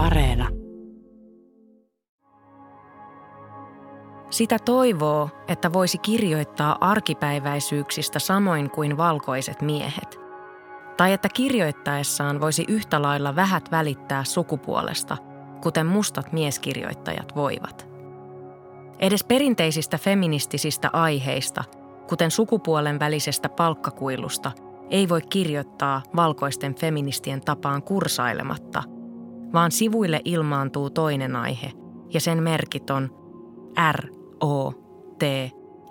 Areena. Sitä toivoo, että voisi kirjoittaa arkipäiväisyyksistä samoin kuin valkoiset miehet. Tai että kirjoittaessaan voisi yhtä lailla vähät välittää sukupuolesta, kuten mustat mieskirjoittajat voivat. Edes perinteisistä feministisistä aiheista, kuten sukupuolen välisestä palkkakuilusta, ei voi kirjoittaa valkoisten feministien tapaan kursailematta, vaan sivuille ilmaantuu toinen aihe, ja sen merkit on R, O, T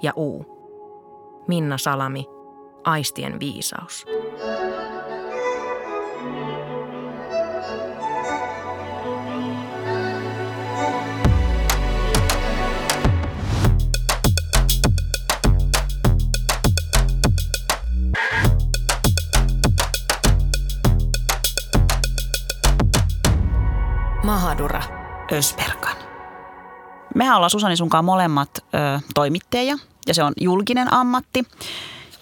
ja U. Minna Salami, Aistien viisaus. Mahadura Ösperkan. Mehän ollaan Susani sunkaan molemmat ö, toimittajia ja se on julkinen ammatti.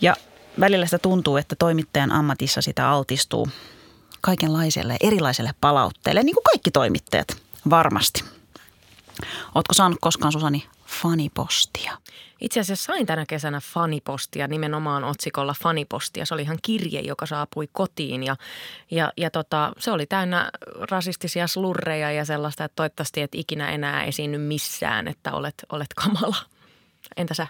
Ja välillä sitä tuntuu, että toimittajan ammatissa sitä altistuu kaikenlaiselle erilaiselle palautteelle, niin kuin kaikki toimittajat varmasti. Ootko saanut koskaan Susani fanipostia? Itse asiassa sain tänä kesänä fanipostia, nimenomaan otsikolla fanipostia. Se oli ihan kirje, joka saapui kotiin ja, ja, ja tota, se oli täynnä rasistisia slurreja ja sellaista, että toivottavasti et ikinä enää esiinny missään, että olet, olet kamala. Entä sä?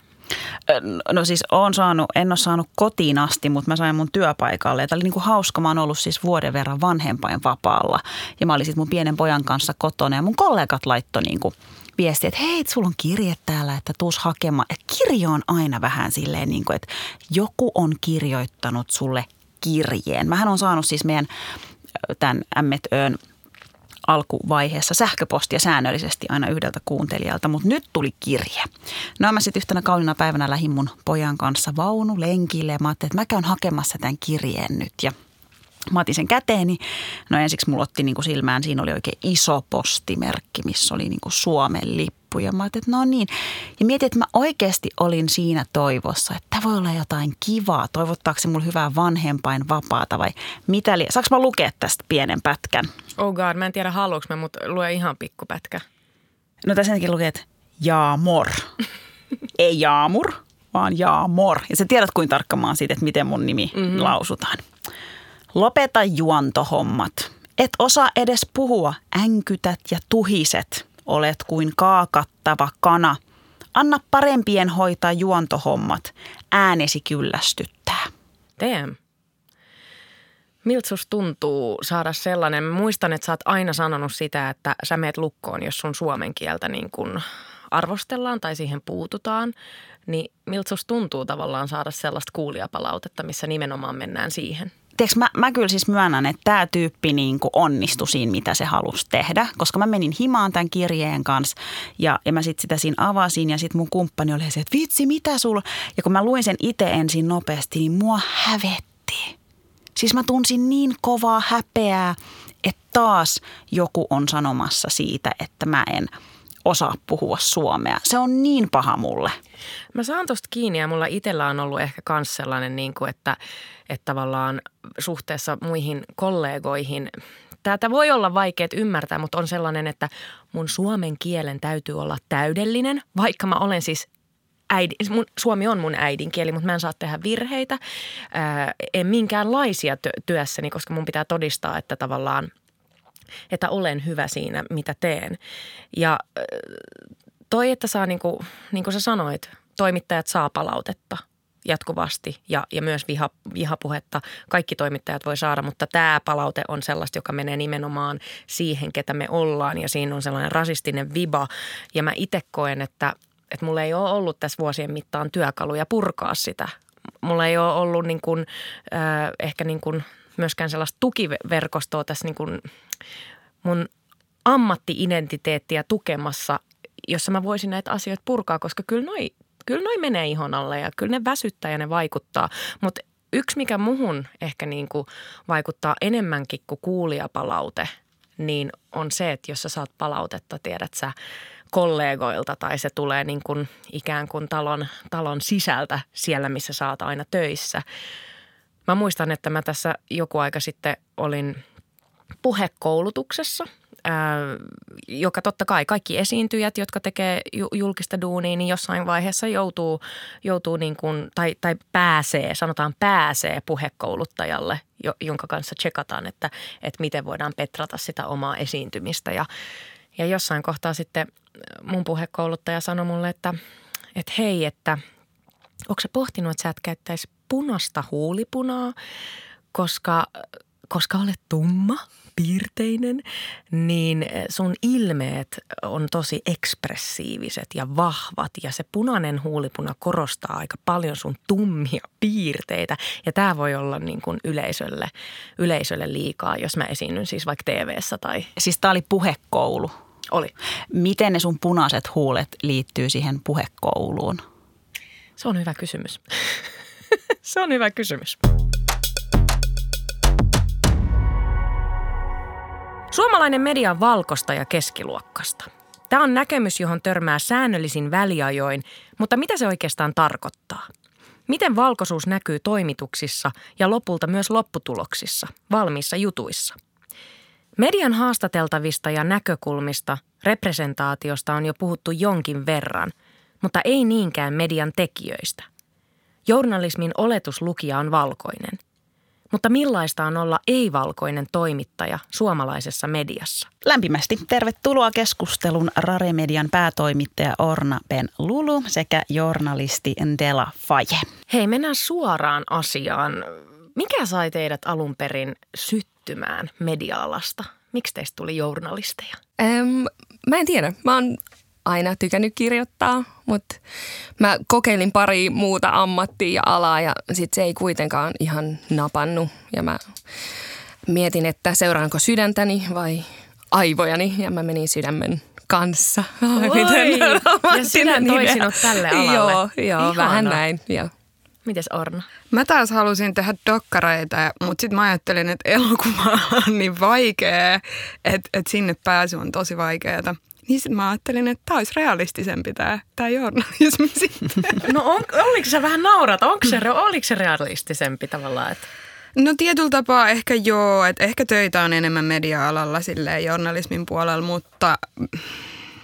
No siis on saanut, en ole saanut kotiin asti, mutta mä sain mun työpaikalle. Ja tämä oli niin kuin hauska. Mä oon ollut siis vuoden verran vanhempain vapaalla. Ja mä olin sitten mun pienen pojan kanssa kotona ja mun kollegat laittoi niin kuin viesti, että hei, sulla on kirje täällä, että tuus hakemaan. Ja kirjo on aina vähän silleen, niin kuin, että joku on kirjoittanut sulle kirjeen. Mähän on saanut siis meidän tämän Ämmet Öön alkuvaiheessa sähköpostia säännöllisesti aina yhdeltä kuuntelijalta, mutta nyt tuli kirje. No mä sitten yhtenä kaunina päivänä lähdin mun pojan kanssa vaunu lenkille. Mä ajattelin, että mä käyn hakemassa tämän kirjeen nyt ja Mä otin sen käteeni. No ensiksi mulla otti niin kuin silmään, siinä oli oikein iso postimerkki, missä oli niin kuin Suomen lippu. Ja mä ajattelin, että no niin. Ja mietin, että mä oikeasti olin siinä toivossa, että tämä voi olla jotain kivaa. Toivottaako se mulle hyvää vanhempain vapaata vai mitä? Li- Saanko mä lukea tästä pienen pätkän? Oh god, mä en tiedä haluuks mä, mutta lue ihan pikkupätkä. No tässä lukee, että jaamor. Ei jaamur, vaan jaamor. Ja sä tiedät, kuin tarkka mä siitä, että miten mun nimi mm-hmm. lausutaan. Lopeta juontohommat. Et osaa edes puhua, änkytät ja tuhiset. Olet kuin kaakattava kana. Anna parempien hoitaa juontohommat. Äänesi kyllästyttää. Damn. Miltä susta tuntuu saada sellainen? Mä muistan, että sä oot aina sanonut sitä, että sä meet lukkoon, jos sun suomen kieltä niin kun arvostellaan tai siihen puututaan. Niin miltä susta tuntuu tavallaan saada sellaista kuulijapalautetta, missä nimenomaan mennään siihen? Tiedätkö, mä, mä kyllä siis myönnän, että tämä tyyppi niin kuin onnistui siinä, mitä se halusi tehdä. Koska mä menin himaan tämän kirjeen kanssa ja, ja mä sitten sitä siinä avasin ja sitten mun kumppani oli se, että vitsi, mitä sulla? Ja kun mä luin sen itse ensin nopeasti, niin mua hävetti. Siis mä tunsin niin kovaa häpeää, että taas joku on sanomassa siitä, että mä en osaa puhua suomea. Se on niin paha mulle. Mä saan tosta kiinni ja mulla itsellä on ollut ehkä kans sellainen, niin kuin, että, että tavallaan suhteessa muihin kollegoihin Tätä voi olla vaikea ymmärtää, mutta on sellainen, että mun suomen kielen täytyy olla täydellinen, vaikka mä olen siis äidi, mun, suomi on mun äidinkieli, mutta mä en saa tehdä virheitä, ää, en minkäänlaisia työssäni, koska mun pitää todistaa, että tavallaan, että olen hyvä siinä, mitä teen. Ja toi, että saa niin kuin, niin kuin sä sanoit, toimittajat saa palautetta jatkuvasti ja, ja myös viha, vihapuhetta. Kaikki toimittajat voi saada, mutta tämä palaute on sellaista, joka menee nimenomaan siihen, ketä me ollaan ja siinä on sellainen rasistinen viba. Ja mä itse koen, että, että mulla ei ole ollut tässä vuosien mittaan työkaluja purkaa sitä. Mulla ei ole ollut niin kuin, äh, ehkä niin kuin myöskään sellaista tukiverkostoa tässä niin kuin mun ammattiidentiteettiä tukemassa, jossa mä voisin näitä asioita purkaa, koska kyllä noi kyllä noi menee ihon alle ja kyllä ne väsyttää ja ne vaikuttaa. Mutta yksi, mikä muhun ehkä niin kuin vaikuttaa enemmänkin kuin kuulijapalaute, niin on se, että jos sä saat palautetta, tiedät sä, kollegoilta tai se tulee niin kuin ikään kuin talon, talon sisältä siellä, missä saat aina töissä. Mä muistan, että mä tässä joku aika sitten olin puhekoulutuksessa joka totta kai kaikki esiintyjät, jotka tekee julkista duunia, niin jossain vaiheessa joutuu, joutuu niin kuin, tai, tai pääsee, sanotaan pääsee puhekouluttajalle, jonka kanssa tsekataan, että, että miten voidaan petrata sitä omaa esiintymistä. Ja, ja jossain kohtaa sitten mun puhekouluttaja sanoi mulle, että, että hei, että onko se pohtinut, että sä et käyttäisi punasta huulipunaa, koska, koska olet tumma – piirteinen, niin sun ilmeet on tosi ekspressiiviset ja vahvat ja se punainen huulipuna korostaa aika paljon sun tummia piirteitä ja tämä voi olla niin kuin yleisölle, yleisölle liikaa, jos mä esiinnyn siis vaikka tv tai... Siis tää oli puhekoulu. Oli. Miten ne sun punaiset huulet liittyy siihen puhekouluun? Se on hyvä kysymys. se on hyvä kysymys. Suomalainen media on valkosta ja keskiluokkasta. Tämä on näkemys, johon törmää säännöllisin väliajoin, mutta mitä se oikeastaan tarkoittaa? Miten valkoisuus näkyy toimituksissa ja lopulta myös lopputuloksissa, valmiissa jutuissa? Median haastateltavista ja näkökulmista, representaatiosta on jo puhuttu jonkin verran, mutta ei niinkään median tekijöistä. Journalismin oletuslukija on valkoinen. Mutta millaista on olla ei-valkoinen toimittaja suomalaisessa mediassa? Lämpimästi tervetuloa keskustelun Rare-median päätoimittaja Orna Ben Lulu sekä journalisti Ndela Faje. Hei, mennään suoraan asiaan. Mikä sai teidät alun perin syttymään media-alasta? Miksi teistä tuli journalisteja? Ähm, mä en tiedä. Mä oon aina tykännyt kirjoittaa, mutta mä kokeilin pari muuta ammattia ja alaa ja sit se ei kuitenkaan ihan napannut. Ja mä mietin, että seuraanko sydäntäni vai aivojani ja mä menin sydämen kanssa. Oi, ja sydän toi sinut tälle alalle. Joo, joo vähän näin. Joo. Mites Orna? Mä taas halusin tehdä dokkareita, mutta sitten mä ajattelin, että elokuva on niin vaikea, että, että sinne pääsy on tosi vaikeaa. Niin mä ajattelin, että tämä olisi realistisempi tämä, tämä journalismi sitten. No on, oliko se vähän naurata? Onko se, oliko se realistisempi tavallaan? Että... No tietyllä tapaa ehkä joo, että ehkä töitä on enemmän media-alalla silleen journalismin puolella, mutta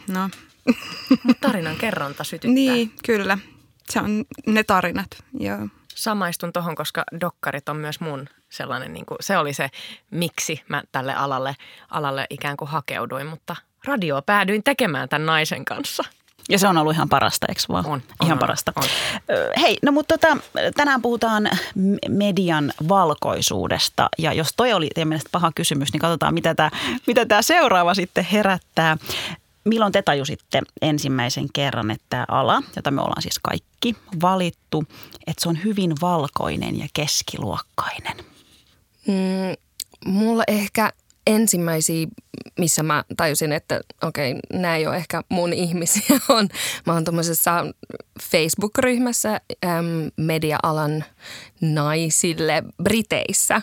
no. Mut tarinan kerronta sytyttää. Niin, kyllä. Se on ne tarinat, joo. Samaistun tuohon, koska dokkarit on myös mun sellainen, niin kuin, se oli se, miksi mä tälle alalle, alalle ikään kuin hakeuduin, mutta – radio päädyin tekemään tämän naisen kanssa. Ja se on ollut ihan parasta, eikö vaan? On. on ihan on, parasta. On. Hei, no mutta tota, tänään puhutaan median valkoisuudesta. Ja jos toi oli teidän mielestä paha kysymys, niin katsotaan, mitä tämä mitä tää seuraava sitten herättää. Milloin te tajusitte ensimmäisen kerran, että tämä ala, jota me ollaan siis kaikki valittu, että se on hyvin valkoinen ja keskiluokkainen? Mm, mulla ehkä ensimmäisiä, missä mä tajusin, että okei, nämä ei ole ehkä mun ihmisiä, on. Mä oon tuommoisessa Facebook-ryhmässä äm, media-alan naisille Briteissä.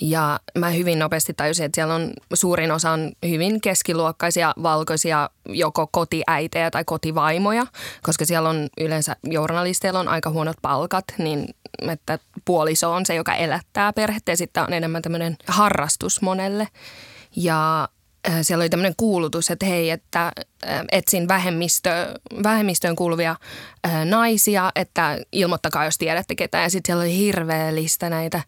Ja mä hyvin nopeasti tajusin, että siellä on suurin osa on hyvin keskiluokkaisia, valkoisia, joko kotiäitejä tai kotivaimoja, koska siellä on yleensä journalisteilla on aika huonot palkat, niin että puoliso on se, joka elättää perhettä ja sitten on enemmän tämmöinen harrastus monelle. Ja siellä oli tämmöinen kuulutus, että hei, että äh, etsin vähemmistö, vähemmistöön kuuluvia äh, naisia, että ilmoittakaa, jos tiedätte ketään. Ja sitten siellä oli hirveä lista näitä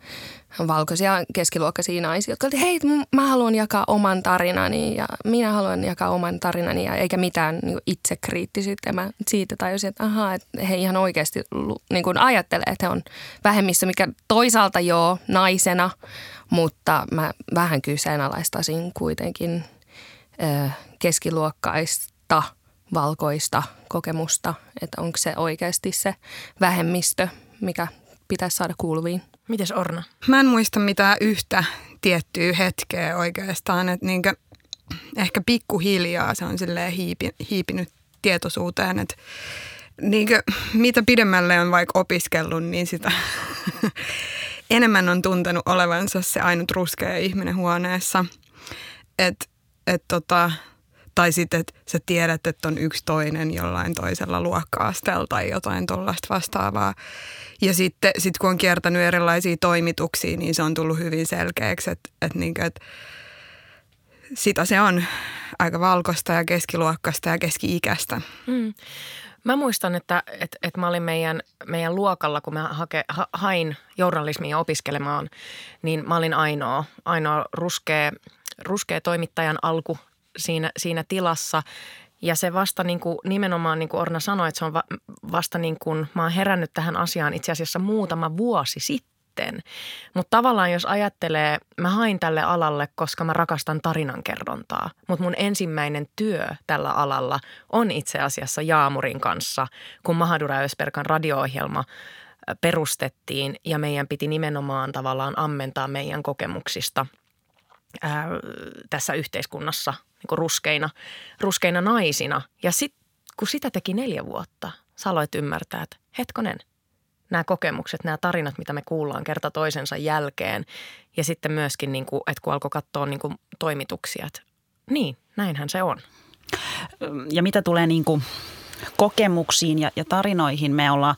valkoisia keskiluokkaisia naisia, jotka olivat, hei, mä haluan jakaa oman tarinani ja minä haluan jakaa oman tarinani ja eikä mitään niin itsekriittisyyttä. Mä siitä tajusin, että ahaa, että he ihan oikeasti niin ajattelee, että he on vähemmistö, mikä toisaalta joo naisena, mutta mä vähän kyseenalaistasin kuitenkin ö, keskiluokkaista valkoista kokemusta, että onko se oikeasti se vähemmistö, mikä pitäisi saada kuuluviin. Mites Orna? Mä en muista mitään yhtä tiettyä hetkeä oikeastaan, että niinkö, ehkä pikkuhiljaa se on silleen hiipi, hiipinyt tietoisuuteen, että niinkö, mitä pidemmälle on vaikka opiskellut, niin sitä enemmän on tuntenut olevansa se ainut ruskea ihminen huoneessa. Et, et tota, tai sitten, että sä tiedät, että on yksi toinen jollain toisella luokka-asteella tai jotain tuollaista vastaavaa. Ja sitten sit kun on kiertänyt erilaisia toimituksia, niin se on tullut hyvin selkeäksi, että, että, niin, että sitä se on aika valkoista ja keskiluokkasta ja keski-ikäistä. Mm. Mä muistan, että, että, että mä olin meidän, meidän luokalla, kun mä hake, ha, hain journalismia opiskelemaan, niin mä olin ainoa, ainoa ruskea, ruskea toimittajan alku siinä, siinä tilassa. Ja se vasta niin kuin, nimenomaan niin kuin Orna sanoi, että se on va, vasta niin kuin, mä oon herännyt tähän asiaan itse asiassa muutama vuosi sitten sitten. Mutta tavallaan jos ajattelee, mä hain tälle alalle, koska mä rakastan tarinankerrontaa. Mutta mun ensimmäinen työ tällä alalla on itse asiassa Jaamurin kanssa, kun Mahadura Ösperkan radio-ohjelma perustettiin ja meidän piti nimenomaan tavallaan ammentaa meidän kokemuksista ää, tässä yhteiskunnassa niin kuin ruskeina, ruskeina naisina. Ja sitten kun sitä teki neljä vuotta, sä aloit ymmärtää, että hetkonen – nämä kokemukset, nämä tarinat, mitä me kuullaan kerta toisensa jälkeen. Ja sitten myöskin, niin kuin, että kun alkoi katsoa niin kuin toimituksia, että niin, näinhän se on. Ja mitä tulee niin kuin kokemuksiin ja, ja tarinoihin, me ollaan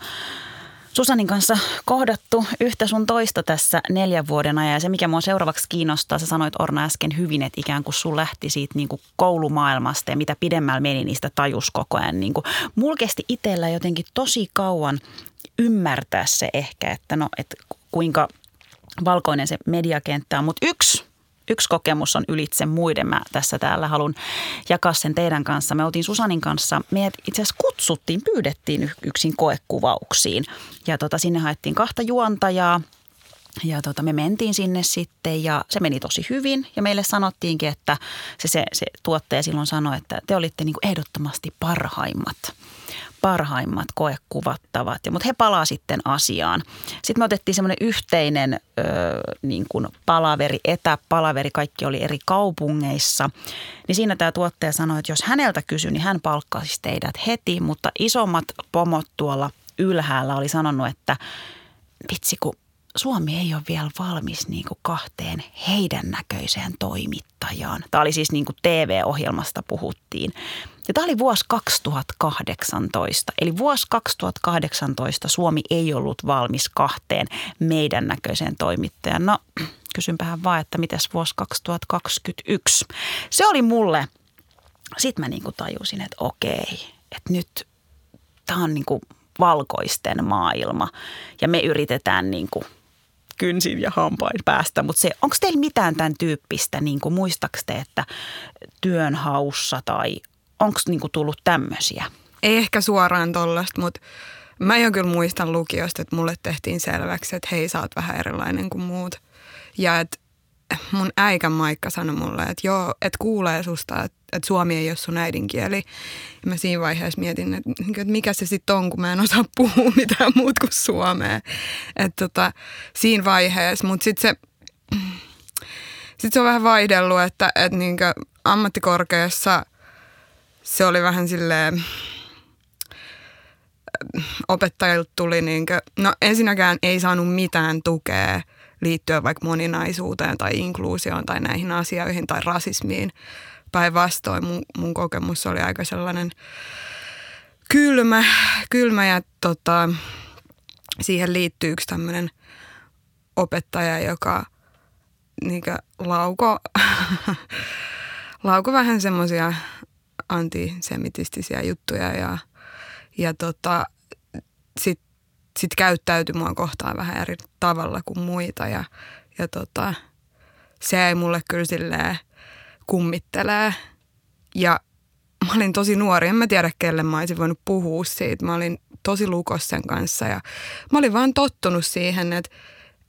Susanin kanssa kohdattu yhtä sun toista tässä neljän vuoden ajan. Ja se, mikä mua seuraavaksi kiinnostaa, sä sanoit Orna äsken hyvin, että ikään kuin sun lähti siitä niin kuin koulumaailmasta ja mitä pidemmällä meni, niistä tajus koko ajan. Niin kuin, mulla kesti itsellä jotenkin tosi kauan ymmärtää se ehkä, että no, että kuinka valkoinen se mediakenttä on. Mutta yksi, yksi kokemus on ylitse muiden. Mä tässä täällä haluan jakaa sen teidän kanssa. Me oltiin Susanin kanssa, meidät itse asiassa kutsuttiin, pyydettiin yksin koekuvauksiin. Ja tota, sinne haettiin kahta juontajaa – ja tota, me mentiin sinne sitten ja se meni tosi hyvin ja meille sanottiinkin, että se, se, se tuottaja silloin sanoi, että te olitte niin ehdottomasti parhaimmat parhaimmat koekuvattavat. Ja, mutta he palaa sitten asiaan. Sitten me otettiin semmoinen yhteinen ö, niin kuin palaveri, etäpalaveri, kaikki oli eri kaupungeissa. Niin siinä tämä tuottaja sanoi, että jos häneltä kysyi, niin hän palkkaisi teidät heti, mutta isommat pomot tuolla ylhäällä oli sanonut, että vitsi kun Suomi ei ole vielä valmis niin kuin kahteen heidän näköiseen toimittajaan. Tämä oli siis niin kuin TV-ohjelmasta puhuttiin. Ja tämä oli vuosi 2018. Eli vuosi 2018 Suomi ei ollut valmis kahteen meidän näköiseen toimittajaan. No, kysynpähän vaan, että mitäs vuosi 2021? Se oli mulle, sitten mä niin kuin tajusin, että okei, että nyt tämä on niin kuin valkoisten maailma ja me yritetään niin kuin kynsin ja hampain päästä. Mutta se, onko teillä mitään tämän tyyppistä, niin kuin te, että työnhaussa tai onko niin tullut tämmöisiä? Ei ehkä suoraan tollasta, mutta mä jo kyllä muistan lukiosta, että mulle tehtiin selväksi, että hei sä oot vähän erilainen kuin muut. Ja että mun äikän Maikka sanoi mulle, että joo, että kuulee susta, että, että suomi ei ole sun äidinkieli. Ja mä siinä vaiheessa mietin, että, että mikä se sitten on, kun mä en osaa puhua mitään muut kuin suomea. Että tota, siinä vaiheessa, mutta sitten se, sit se on vähän vaihdellut, että, että niin ammattikorkeassa se oli vähän silleen, opettajilta tuli niin kuin, no ensinnäkään ei saanut mitään tukea – liittyen vaikka moninaisuuteen tai inkluusioon tai näihin asioihin tai rasismiin. Päinvastoin mun, mun kokemus oli aika sellainen kylmä, kylmä ja tota, siihen liittyy yksi tämmöinen opettaja, joka niin lauko, lauko vähän semmoisia antisemitistisiä juttuja ja, ja tota, sitten sit käyttäytyi mua kohtaan vähän eri tavalla kuin muita ja, ja tota, se ei mulle kyllä silleen kummittelee. Ja mä olin tosi nuori, en mä tiedä kelle mä olisin voinut puhua siitä. Mä olin tosi lukos sen kanssa ja mä olin vaan tottunut siihen, että,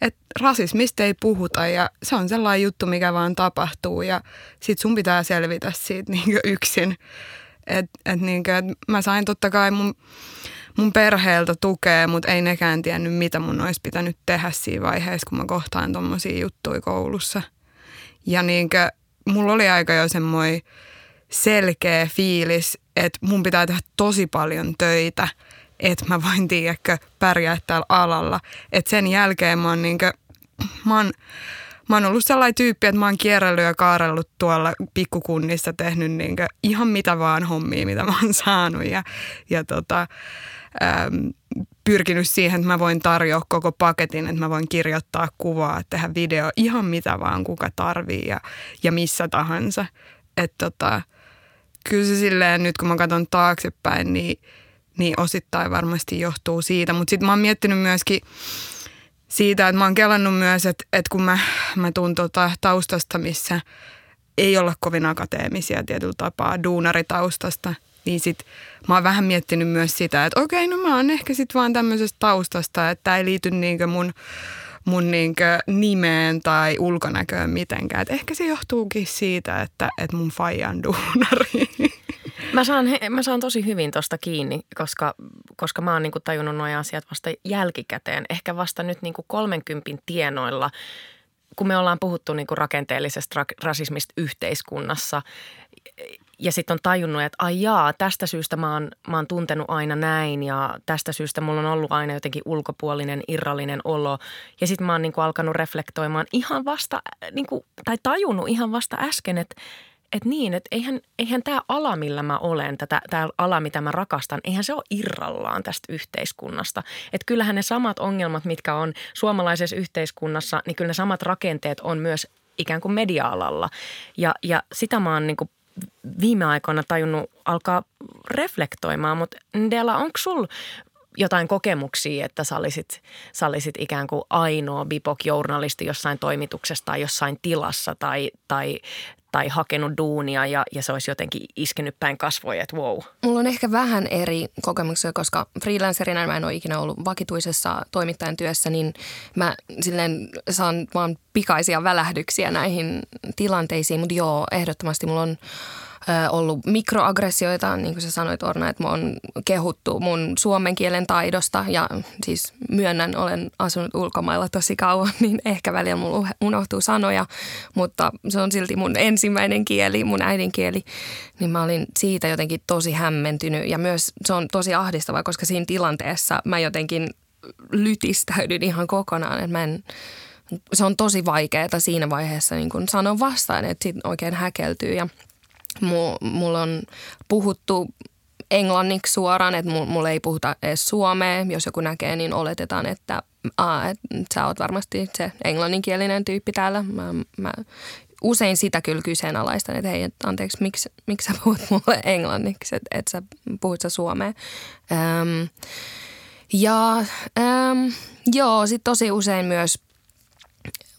että rasismista ei puhuta ja se on sellainen juttu, mikä vaan tapahtuu ja sit sun pitää selvitä siitä niin yksin. Et, et niin kuin, et mä sain totta kai mun mun perheeltä tukea, mutta ei nekään tiennyt, mitä mun olisi pitänyt tehdä siinä vaiheessa, kun mä kohtaan tommosia juttuja koulussa. Ja niinkö, mulla oli aika jo semmoinen selkeä fiilis, että mun pitää tehdä tosi paljon töitä, että mä voin, tiedäkö, pärjää täällä alalla. Että sen jälkeen mä oon niinkö, mä oon, mä oon ollut sellainen tyyppi, että mä oon kierrellyt ja kaarellut tuolla pikkukunnissa, tehnyt niinkö ihan mitä vaan hommia, mitä mä oon saanut. Ja, ja tota, pyrkinyt siihen, että mä voin tarjoa koko paketin, että mä voin kirjoittaa kuvaa, tehdä video, ihan mitä vaan kuka tarvii ja, ja missä tahansa. et tota, kyllä se silleen nyt kun mä katson taaksepäin, niin, niin osittain varmasti johtuu siitä. Mutta sitten mä oon miettinyt myöskin siitä, että mä oon kelannut myös, että, että kun mä, mä tuun tota taustasta, missä ei olla kovin akateemisia tietyllä tapaa, duunaritaustasta, niin sit mä oon vähän miettinyt myös sitä, että okei, no mä oon ehkä sit vaan tämmöisestä taustasta, että tämä ei liity niinkö mun mun niinkö nimeen tai ulkonäköön mitenkään. Et ehkä se johtuukin siitä, että, että mun faija on duunari. Mä saan, mä saan tosi hyvin tuosta kiinni, koska, koska mä oon niinku tajunnut nuo asiat vasta jälkikäteen. Ehkä vasta nyt niinku 30 tienoilla, kun me ollaan puhuttu niinku rakenteellisesta rasismista yhteiskunnassa ja sitten on tajunnut, että ai jaa, tästä syystä mä oon, mä oon tuntenut aina näin ja tästä syystä mulla on ollut aina jotenkin ulkopuolinen, irrallinen olo. Ja sitten mä oon niinku alkanut reflektoimaan ihan vasta, niinku, tai tajunnut ihan vasta äsken, että että niin, että eihän, eihän tämä ala, millä mä olen, tämä ala, mitä mä rakastan, eihän se ole irrallaan tästä yhteiskunnasta. Että kyllähän ne samat ongelmat, mitkä on suomalaisessa yhteiskunnassa, niin kyllä ne samat rakenteet on myös ikään kuin media-alalla. Ja, ja sitä mä oon niin kuin viime aikoina tajunnut alkaa reflektoimaan, mutta Dela, onko sul jotain kokemuksia, että sä olisit, sä olisit ikään kuin ainoa BIPOC-journalisti jossain toimituksessa tai jossain tilassa tai, tai, tai hakenut duunia ja, ja se olisi jotenkin iskenyt päin kasvoja, että wow. Mulla on ehkä vähän eri kokemuksia, koska freelancerina mä en ole ikinä ollut vakituisessa toimittajan työssä, niin mä silleen saan vaan pikaisia välähdyksiä näihin tilanteisiin, mutta joo, ehdottomasti mulla on ollut mikroaggressioita, niin kuin sä sanoit Orna, että mä oon kehuttu mun suomen kielen taidosta ja siis myönnän, olen asunut ulkomailla tosi kauan, niin ehkä välillä mulla unohtuu sanoja, mutta se on silti mun ensimmäinen kieli, mun äidinkieli, niin mä olin siitä jotenkin tosi hämmentynyt ja myös se on tosi ahdistavaa, koska siinä tilanteessa mä jotenkin lytistäydyn ihan kokonaan, että mä en, se on tosi vaikeaa siinä vaiheessa niin sanoa vastaan, että sit oikein häkeltyy ja – Mulla on puhuttu englanniksi suoraan, että mulla ei puhuta edes suomea. Jos joku näkee, niin oletetaan, että, aa, että sä oot varmasti se englanninkielinen tyyppi täällä. Mä, mä usein sitä kyllä kyseenalaistan, että hei, anteeksi, miksi, miksi sä puhut mulle englanniksi, että et sä puhut sä suomea. Ähm, ja ähm, joo, sitten tosi usein myös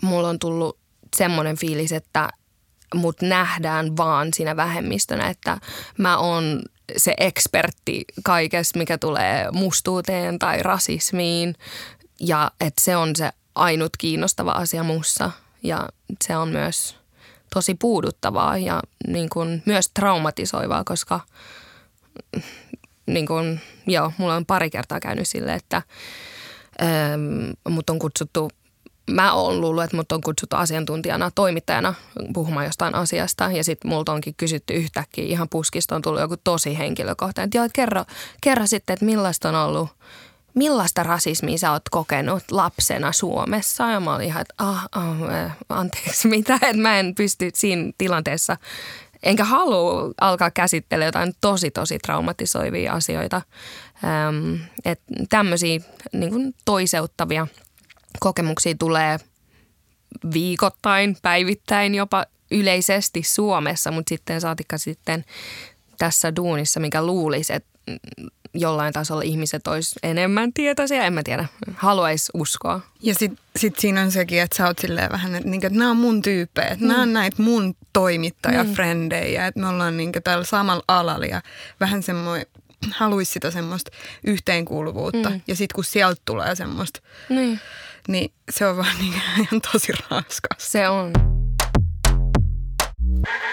mulla on tullut semmoinen fiilis, että mut nähdään vaan siinä vähemmistönä, että mä oon se ekspertti kaikessa, mikä tulee mustuuteen tai rasismiin. Ja että se on se ainut kiinnostava asia mussa. Ja se on myös tosi puuduttavaa ja niin kuin myös traumatisoivaa, koska niin kuin, joo, mulla on pari kertaa käynyt sille, että ähm, mut on kutsuttu mä oon luullut, että mut on kutsuttu asiantuntijana, toimittajana puhumaan jostain asiasta. Ja sitten multa onkin kysytty yhtäkkiä ihan puskista on tullut joku tosi henkilökohtainen. Että joo, että kerro, kerro sitten, että millaista on ollut, millaista rasismia sä oot kokenut lapsena Suomessa? Ja mä olin ihan, että ah, ah anteeksi mitä, että mä en pysty siinä tilanteessa enkä halua alkaa käsittelemään jotain tosi, tosi traumatisoivia asioita. Ähm, että tämmöisiä niin toiseuttavia – kokemuksia tulee viikoittain, päivittäin, jopa yleisesti Suomessa, mutta sitten saatikka sitten tässä duunissa, mikä luulisi, että jollain tasolla ihmiset olisi enemmän tietoisia, en mä tiedä, haluaisi uskoa. Ja sitten sit siinä on sekin, että sä oot silleen vähän, että, niinku, että nämä on mun tyyppejä, että mm. nämä on mm. näitä mun toimittajafrendejä, mm. että me ollaan niinku täällä samalla alalla ja vähän semmoinen haluaisi sitä semmoista yhteenkuuluvuutta. Mm. Ja sitten kun sieltä tulee semmoista, niin. Niin se on vaan niin, ihan tosi raskas. Se on.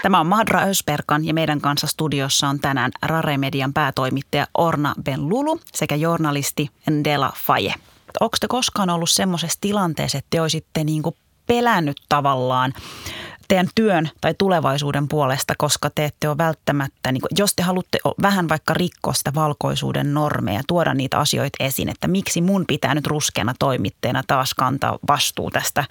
Tämä on Madra Ösperkan ja meidän kanssa studiossa on tänään Rare Median päätoimittaja Orna Benlulu sekä journalisti Ndela Faye. Onko te koskaan ollut semmoisessa tilanteessa, että te olisitte niin pelännyt tavallaan teidän työn tai tulevaisuuden puolesta, koska te ette ole välttämättä, niin kuin, jos te haluatte vähän vaikka rikkoa sitä valkoisuuden normeja, tuoda niitä asioita esiin, että miksi mun pitää nyt ruskeana toimitteena taas kantaa vastuu tästä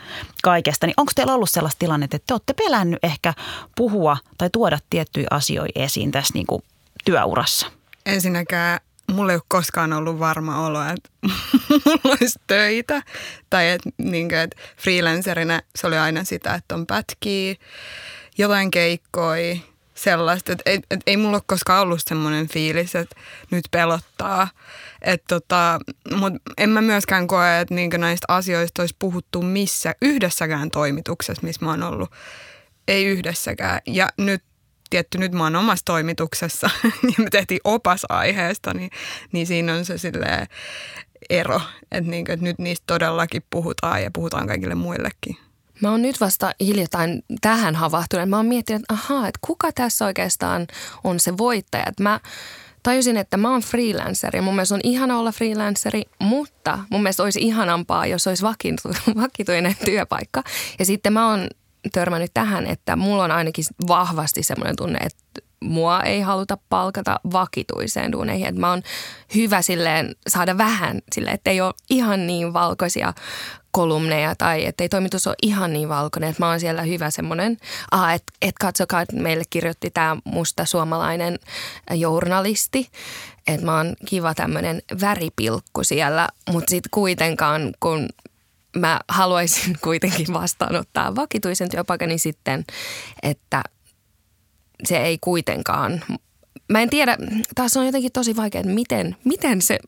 kaikesta, niin onko teillä ollut sellaista tilannetta, että te olette pelännyt ehkä puhua tai tuoda tiettyjä asioita esiin tässä niin kuin työurassa? Ensinnäkään mulla ei ole koskaan ollut varma olo, että mulla olisi töitä. Tai että, niin kuin, että freelancerina se oli aina sitä, että on pätkiä, jotain keikkoja, sellaista, että et ei mulla ole koskaan ollut semmoinen fiilis, että nyt pelottaa. Et tota, Mutta en mä myöskään koe, että niinkö näistä asioista olisi puhuttu missä, yhdessäkään toimituksessa, missä mä oon ollut. Ei yhdessäkään. Ja nyt tietty nyt mä oon omassa toimituksessa ja me tehtiin opas aiheesta, niin, niin siinä on se silleen ero, että, niin, että nyt niistä todellakin puhutaan ja puhutaan kaikille muillekin. Mä oon nyt vasta hiljattain tähän havahtunut. Mä oon miettinyt, että ahaa, että kuka tässä oikeastaan on se voittaja. Että mä tajusin, että mä oon freelanceri. Mun mielestä on ihana olla freelanceri, mutta mun mielestä olisi ihanampaa, jos olisi vakituinen työpaikka. Ja sitten mä oon törmännyt tähän, että mulla on ainakin vahvasti semmoinen tunne, että mua ei haluta palkata vakituiseen duuneihin. Että mä oon hyvä silleen saada vähän silleen, että ei ole ihan niin valkoisia kolumneja tai ettei toimitus ole ihan niin valkoinen, että mä oon siellä hyvä semmoinen, että et katsokaa, että meille kirjoitti tämä musta suomalainen journalisti, että mä oon kiva tämmöinen väripilkku siellä, mutta sitten kuitenkaan kun mä haluaisin kuitenkin vastaanottaa vakituisen työpaikan, niin sitten, että se ei kuitenkaan, mä en tiedä, taas on jotenkin tosi vaikea, että miten, miten se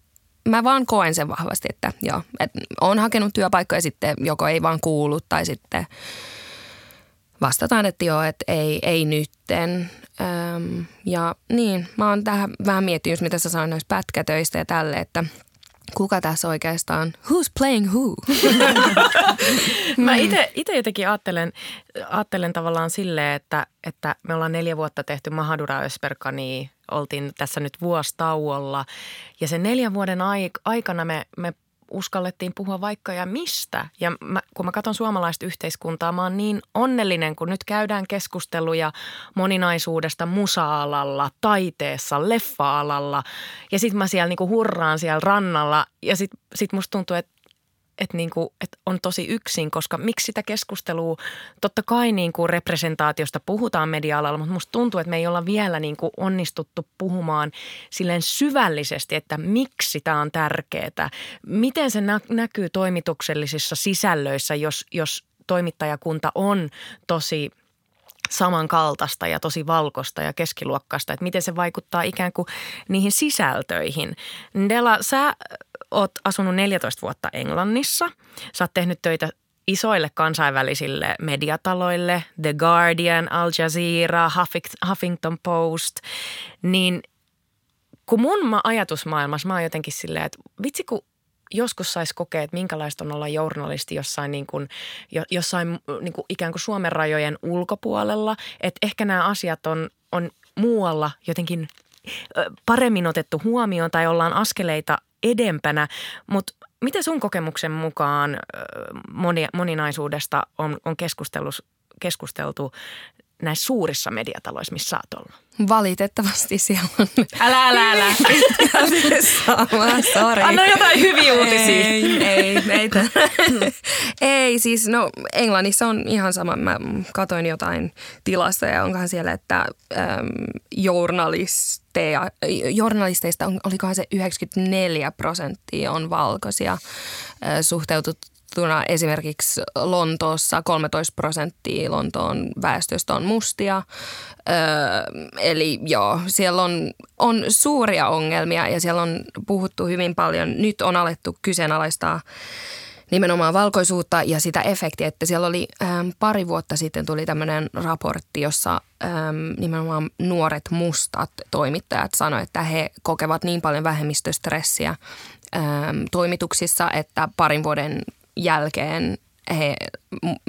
mä vaan koen sen vahvasti, että joo, että on hakenut työpaikkoja sitten joko ei vaan kuulu tai sitten vastataan, että joo, että ei, ei nytten. Öm, ja niin, mä oon tähän vähän miettinyt, mitä sä sanoit noista pätkätöistä ja tälle, että – kuka tässä oikeastaan, who's playing who? Mä itse jotenkin ajattelen, ajattelen tavallaan silleen, että, että me ollaan neljä vuotta tehty Mahadura Ösperkani, oltiin tässä nyt vuostauolla ja sen neljän vuoden aikana me, me uskallettiin puhua vaikka ja mistä. Ja mä, kun mä katson suomalaista yhteiskuntaa, mä oon niin onnellinen, kun nyt käydään keskusteluja moninaisuudesta musa-alalla, taiteessa, leffa-alalla. Ja sit mä siellä niinku hurraan siellä rannalla ja sit, sit musta tuntuu, että että, niin kuin, että on tosi yksin, koska miksi sitä keskustelua, totta kai niin kuin representaatiosta puhutaan media-alalla, mutta musta tuntuu, että me ei olla vielä niin kuin onnistuttu puhumaan silleen syvällisesti, että miksi tämä on tärkeää. Miten se nä- näkyy toimituksellisissa sisällöissä, jos, jos toimittajakunta on tosi samankaltaista ja tosi valkoista ja keskiluokkaista, että miten se vaikuttaa ikään kuin niihin sisältöihin. Dela, sä oot asunut 14 vuotta Englannissa. Sä oot tehnyt töitä isoille kansainvälisille mediataloille, The Guardian, Al Jazeera, Huffington Post, niin kun mun ajatusmaailmassa mä oon jotenkin silleen, että vitsi kun joskus saisi kokea, että minkälaista on olla journalisti jossain, niin kuin, jossain niin kuin ikään kuin Suomen rajojen ulkopuolella. Että ehkä nämä asiat on, on muualla jotenkin paremmin otettu huomioon tai ollaan askeleita edempänä, mutta miten sun kokemuksen mukaan moni, moninaisuudesta on, on keskusteltu näissä suurissa mediataloissa, missä sä oot ollut? Valitettavasti siellä on. Älä, älä, älä. sorry. Anna jotain hyviä uutisia. Ei, ei, ei. ei, siis no Englannissa on ihan sama. Mä katoin jotain tilasta ja onkohan siellä, että äm, journalisteja, journalisteista on, olikohan se 94 prosenttia on valkoisia suhteutut verrattuna esimerkiksi Lontoossa 13 prosenttia Lontoon väestöstä on mustia. Öö, eli joo, siellä on, on suuria ongelmia ja siellä on puhuttu hyvin paljon. Nyt on alettu kyseenalaistaa nimenomaan valkoisuutta ja sitä efektiä, että siellä oli ähm, pari vuotta sitten tuli tämmöinen raportti, jossa ähm, nimenomaan nuoret mustat toimittajat sanoivat, että he kokevat niin paljon vähemmistöstressiä ähm, toimituksissa, että parin vuoden jälkeen he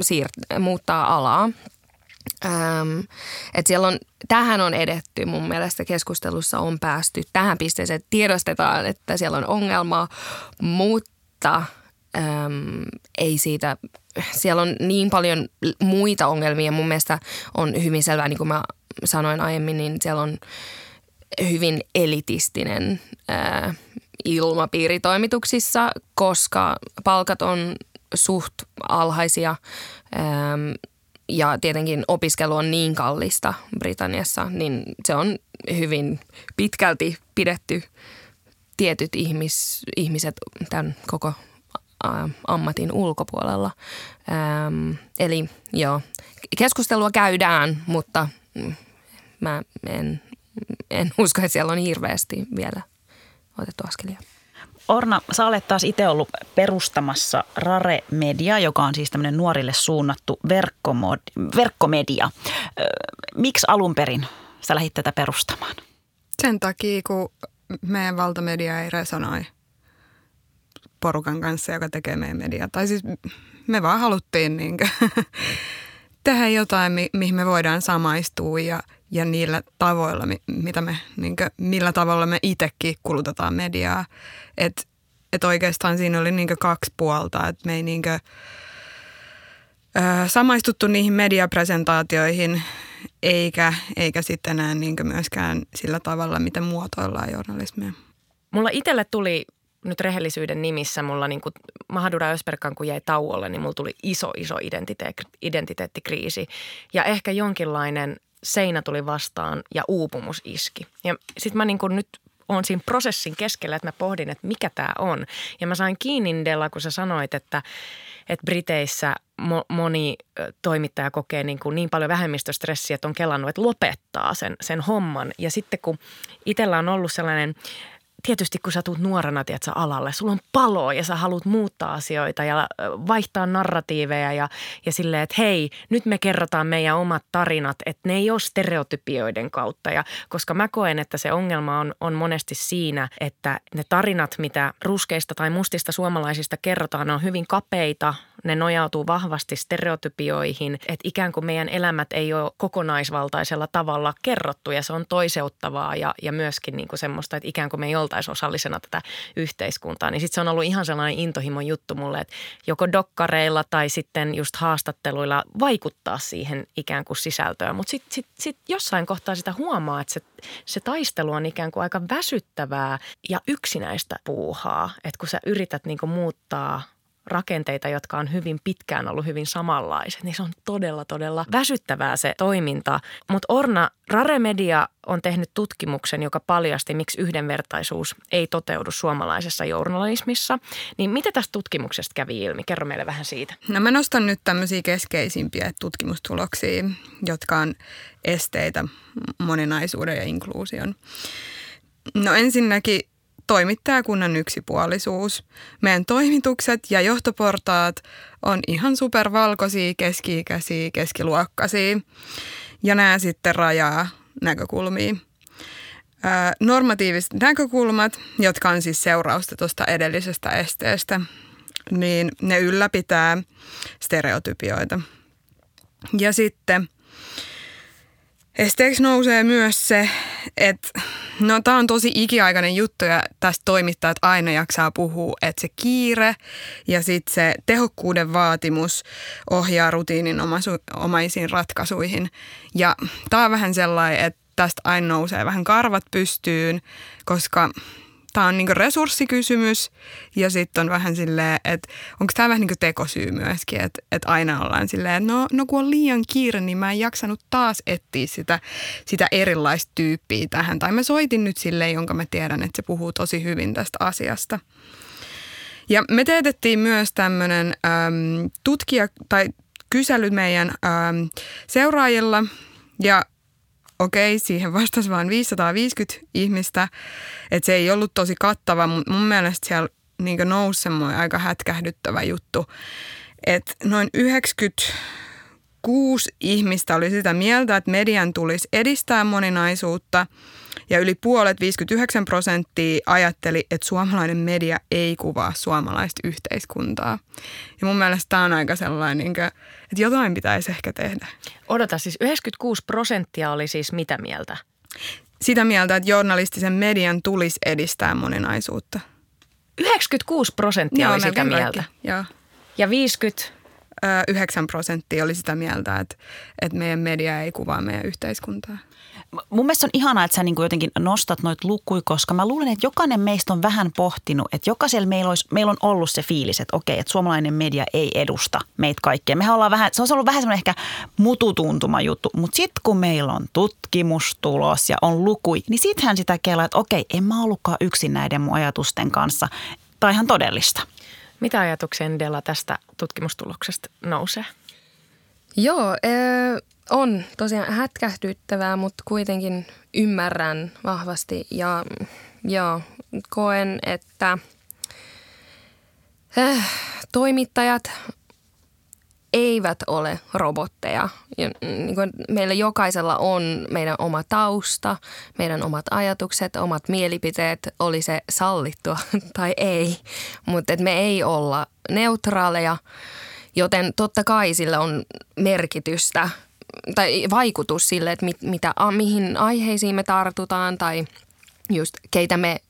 siirt- muuttaa alaa. Ähm, et siellä on, tähän on edetty mun mielestä keskustelussa on päästy tähän pisteeseen, tiedostetaan, että siellä on ongelma, mutta äm, ei siitä, siellä on niin paljon muita ongelmia. Mun mielestä on hyvin selvää, niin kuin mä sanoin aiemmin, niin siellä on hyvin elitistinen ää, ilmapiiritoimituksissa, koska palkat on suht alhaisia ähm, ja tietenkin opiskelu on niin kallista Britanniassa, niin se on hyvin pitkälti pidetty tietyt ihmis, ihmiset tämän koko ammatin ulkopuolella. Ähm, eli joo, keskustelua käydään, mutta mä en, en usko, että siellä on hirveästi vielä otettu askelia. Orna, sä olet taas itse ollut perustamassa Rare Media, joka on siis tämmöinen nuorille suunnattu verkkomedia. Miksi alun perin sä lähdit tätä perustamaan? Sen takia, kun meidän valtamedia ei resonoi porukan kanssa, joka tekee meidän mediaa. Tai siis me vaan haluttiin niin tehdä jotain, mi- mihin me voidaan samaistua ja, ja niillä tavoilla, mitä me, niin kuin, millä tavalla me itsekin kulutetaan mediaa. Että et oikeastaan siinä oli niin kaksi puolta, että me ei niin kuin, ö, samaistuttu niihin mediapresentaatioihin eikä, eikä sitten enää niin myöskään sillä tavalla, miten muotoillaan journalismia. Mulla itselle tuli nyt rehellisyyden nimissä mulla niin kuin Mahadura Ösperkan kun jäi tauolle, niin mulla tuli iso, iso identiteet, identiteettikriisi. Ja ehkä jonkinlainen seinä tuli vastaan ja uupumus iski. Ja sitten mä niin kuin nyt on siinä prosessin keskellä, että mä pohdin, että mikä tämä on. Ja mä sain kiinni Della, kun sä sanoit, että, että Briteissä mo, moni toimittaja kokee niin, kuin niin paljon vähemmistöstressiä, että on kelannut, että lopettaa sen, sen homman. Ja sitten kun itsellä on ollut sellainen tietysti kun sä tulet nuorena tiedätkö, alalle, sulla on palo ja sä haluat muuttaa asioita ja vaihtaa narratiiveja ja, ja silleen, että hei, nyt me kerrotaan meidän omat tarinat, että ne ei ole stereotypioiden kautta. Ja koska mä koen, että se ongelma on, on monesti siinä, että ne tarinat, mitä ruskeista tai mustista suomalaisista kerrotaan, on hyvin kapeita, ne nojautuu vahvasti stereotypioihin, että ikään kuin meidän elämät ei ole kokonaisvaltaisella tavalla kerrottu ja se on toiseuttavaa ja, ja myöskin niin kuin semmoista, että ikään kuin me ei oltaisi osallisena tätä yhteiskuntaa. Niin sitten se on ollut ihan sellainen intohimon juttu mulle, että joko dokkareilla tai sitten just haastatteluilla vaikuttaa siihen ikään kuin sisältöön. Mutta sitten sit, sit jossain kohtaa sitä huomaa, että se, se taistelu on ikään kuin aika väsyttävää ja yksinäistä puuhaa. Että kun sä yrität niin kuin muuttaa – rakenteita, jotka on hyvin pitkään ollut hyvin samanlaiset, niin se on todella, todella väsyttävää se toiminta. Mutta Orna, Rare Media on tehnyt tutkimuksen, joka paljasti, miksi yhdenvertaisuus ei toteudu suomalaisessa journalismissa. Niin mitä tästä tutkimuksesta kävi ilmi? Kerro meille vähän siitä. No mä nostan nyt tämmöisiä keskeisimpiä tutkimustuloksia, jotka on esteitä moninaisuuden ja inkluusion. No ensinnäkin toimittajakunnan yksipuolisuus. Meidän toimitukset ja johtoportaat on ihan supervalkoisia, keski-ikäisiä, keskiluokkaisia. Ja nämä sitten rajaa näkökulmia. normatiiviset näkökulmat, jotka on siis seurausta tuosta edellisestä esteestä, niin ne ylläpitää stereotypioita. Ja sitten – Esteeksi nousee myös se, että no tämä on tosi ikiaikainen juttu ja tästä toimittajat aina jaksaa puhua, että se kiire ja sitten se tehokkuuden vaatimus ohjaa rutiinin omaisiin ratkaisuihin. Ja tämä on vähän sellainen, että tästä aina nousee vähän karvat pystyyn, koska tämä on niinku resurssikysymys ja sitten on vähän silleen, että onko tämä vähän niinku tekosyy myöskin, että, että aina ollaan silleen, että no, no kun on liian kiire, niin mä en jaksanut taas etsiä sitä, sitä erilaista tyyppiä tähän. Tai mä soitin nyt sille, jonka mä tiedän, että se puhuu tosi hyvin tästä asiasta. Ja me teetettiin myös tämmöinen tutkija tai kysely meidän äm, seuraajilla ja okei, siihen vastasi vain 550 ihmistä, että se ei ollut tosi kattava, mutta mun mielestä siellä niin nousi semmoinen aika hätkähdyttävä juttu, että noin 96 ihmistä oli sitä mieltä, että median tulisi edistää moninaisuutta – ja yli puolet, 59 prosenttia, ajatteli, että suomalainen media ei kuvaa suomalaista yhteiskuntaa. Ja mun mielestä tämä on aika sellainen, että jotain pitäisi ehkä tehdä. Odota, siis 96 prosenttia oli siis mitä mieltä? Sitä mieltä, että journalistisen median tulisi edistää moninaisuutta. 96 prosenttia Joo, oli sitä mieltä? Joo. Ja 50? 9 prosenttia oli sitä mieltä, että, että meidän media ei kuvaa meidän yhteiskuntaa mun mielestä on ihanaa, että sä niin kuin jotenkin nostat noita lukuja, koska mä luulen, että jokainen meistä on vähän pohtinut, että jokaisella meillä, olisi, meillä on ollut se fiilis, että okei, että suomalainen media ei edusta meitä kaikkea. Mehän ollaan vähän, se on ollut vähän semmoinen ehkä mututuntuma juttu, mutta sitten kun meillä on tutkimustulos ja on lukui, niin sittenhän sitä kelaa, että okei, en mä ollutkaan yksin näiden mun ajatusten kanssa. Tai ihan todellista. Mitä ajatuksia Della tästä tutkimustuloksesta nousee? Joo, äh, on tosiaan hätkähdyttävää, mutta kuitenkin ymmärrän vahvasti ja, ja koen, että äh, toimittajat eivät ole robotteja. Ja, niin kuin meillä jokaisella on meidän oma tausta, meidän omat ajatukset, omat mielipiteet, oli se sallittua tai ei. Mutta me ei olla neutraaleja, joten totta kai sillä on merkitystä tai vaikutus sille, että mit, mitä, mihin aiheisiin me tartutaan tai just keitä me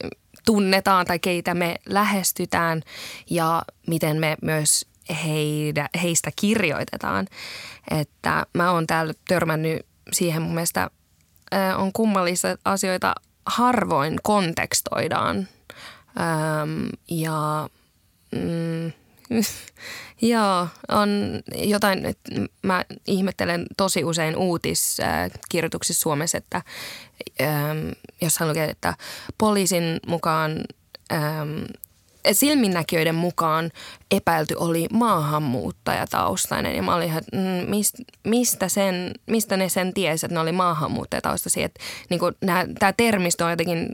tunnetaan tai keitä me lähestytään ja miten me myös heidä, heistä kirjoitetaan. Että mä oon täällä törmännyt siihen mun mielestä on kummallisia asioita harvoin kontekstoidaan. Ähm, ja mm, Joo, on jotain, että mä ihmettelen tosi usein uutiskirjoituksissa Suomessa, että ähm, jos lukee, että poliisin mukaan ähm, silminnäkijöiden mukaan epäilty oli maahanmuuttajataustainen. Ja mä olin ihan, mm, mistä, sen, mistä ne sen tiesi, että ne oli maahanmuuttajataustaisia. Että niin tämä termistö on jotenkin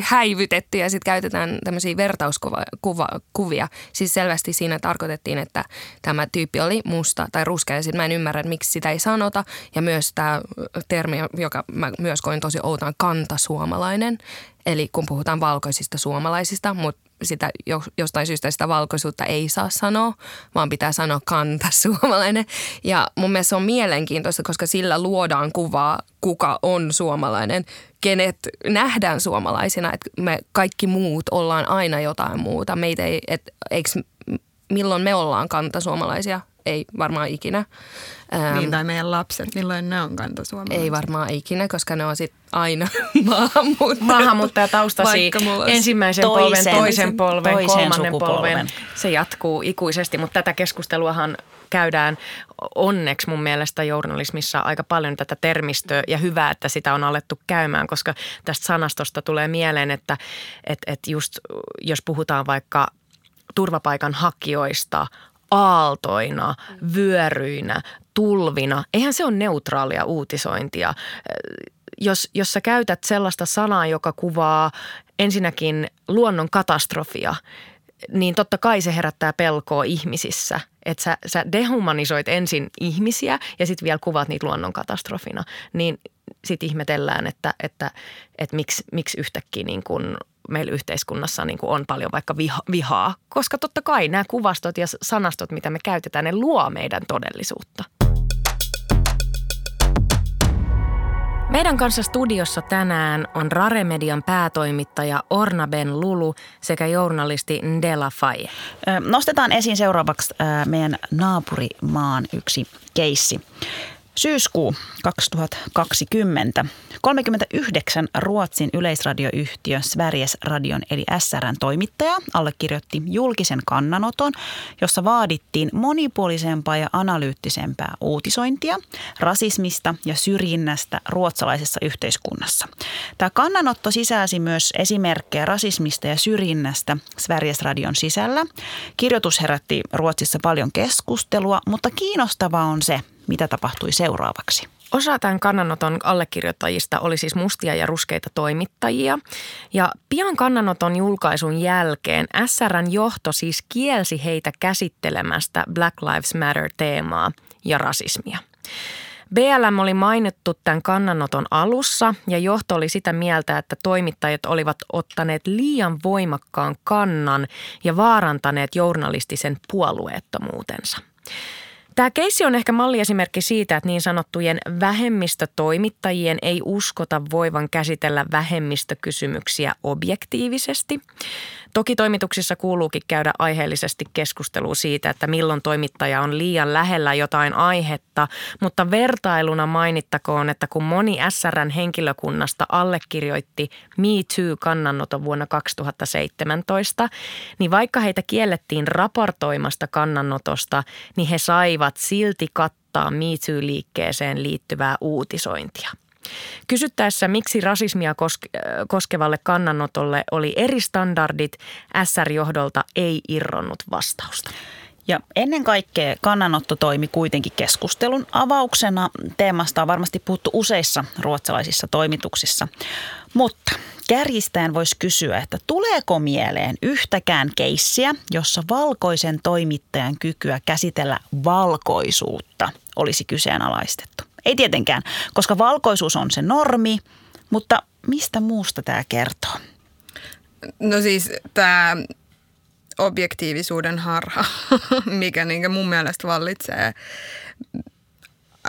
häivytetty ja sitten käytetään tämmöisiä vertauskuvia. Siis selvästi siinä tarkoitettiin, että tämä tyyppi oli musta tai ruskea ja sitten mä en ymmärrä, että miksi sitä ei sanota. Ja myös tämä termi, joka mä myös koin tosi outoa, kantasuomalainen. Eli kun puhutaan valkoisista suomalaisista, mutta sitä jostain syystä sitä valkoisuutta ei saa sanoa, vaan pitää sanoa kanta suomalainen. Ja mun mielestä se on mielenkiintoista, koska sillä luodaan kuvaa, kuka on suomalainen, kenet nähdään suomalaisina, että me kaikki muut ollaan aina jotain muuta. Meitä ei, et, eikö, milloin me ollaan kantasuomalaisia? Ei varmaan ikinä. Ähm, niin, tai meidän lapset, milloin ne on kantasuomalaisia? Ei varmaan ikinä, koska ne on sitten aina maahanmuuttajat. Maahanmuuttajataustasi ensimmäisen toisen, polven, toisen polven, toisen kolmannen polven. Se jatkuu ikuisesti, mutta tätä keskusteluahan käydään onneksi mun mielestä journalismissa aika paljon tätä termistöä ja hyvä, että sitä on alettu käymään, koska tästä sanastosta tulee mieleen, että et, et just jos puhutaan vaikka turvapaikan hakijoista, aaltoina, vyöryinä, tulvina. Eihän se ole neutraalia uutisointia. Jos, jos sä käytät sellaista sanaa, joka kuvaa ensinnäkin luonnon katastrofia, niin totta kai se herättää pelkoa ihmisissä. Että sä, sä dehumanisoit ensin ihmisiä ja sitten vielä kuvat niitä luonnonkatastrofina. Niin sitten ihmetellään, että, että, että miksi, miksi yhtäkkiä niin kun meillä yhteiskunnassa niin kuin on paljon vaikka viha, vihaa, koska totta kai nämä kuvastot ja sanastot, mitä me käytetään, ne luo meidän todellisuutta. Meidän kanssa studiossa tänään on Rare-median päätoimittaja Orna Ben Lulu sekä journalisti Ndela Faye. Nostetaan esiin seuraavaksi meidän naapurimaan yksi keissi. Syyskuu 2020. 39 Ruotsin yleisradioyhtiö Sveriges Radion eli SRN toimittaja allekirjoitti julkisen kannanoton, jossa vaadittiin monipuolisempaa ja analyyttisempää uutisointia rasismista ja syrjinnästä ruotsalaisessa yhteiskunnassa. Tämä kannanotto sisälsi myös esimerkkejä rasismista ja syrjinnästä Sveriges Radion sisällä. Kirjoitus herätti Ruotsissa paljon keskustelua, mutta kiinnostavaa on se, mitä tapahtui seuraavaksi. Osa tämän kannanoton allekirjoittajista oli siis mustia ja ruskeita toimittajia. Ja pian kannanoton julkaisun jälkeen SRN johto siis kielsi heitä käsittelemästä Black Lives Matter-teemaa ja rasismia. BLM oli mainittu tämän kannanoton alussa ja johto oli sitä mieltä, että toimittajat olivat ottaneet liian voimakkaan kannan ja vaarantaneet journalistisen puolueettomuutensa. Tämä keissi on ehkä malliesimerkki siitä, että niin sanottujen vähemmistötoimittajien ei uskota voivan käsitellä vähemmistökysymyksiä objektiivisesti. Toki toimituksissa kuuluukin käydä aiheellisesti keskustelua siitä, että milloin toimittaja on liian lähellä jotain aihetta, mutta vertailuna mainittakoon, että kun moni SRN henkilökunnasta allekirjoitti Me Too-kannanoton vuonna 2017, niin vaikka heitä kiellettiin raportoimasta kannanotosta, niin he saivat silti kattaa Me Too-liikkeeseen liittyvää uutisointia – Kysyttäessä, miksi rasismia koskevalle kannanotolle oli eri standardit, SR-johdolta ei irronnut vastausta. Ja ennen kaikkea kannanotto toimi kuitenkin keskustelun avauksena. Teemasta on varmasti puhuttu useissa ruotsalaisissa toimituksissa. Mutta kärjistäen voisi kysyä, että tuleeko mieleen yhtäkään keissiä, jossa valkoisen toimittajan kykyä käsitellä valkoisuutta olisi kyseenalaistettu? Ei tietenkään, koska valkoisuus on se normi, mutta mistä muusta tämä kertoo? No siis tämä objektiivisuuden harha, mikä niin mun mielestä vallitsee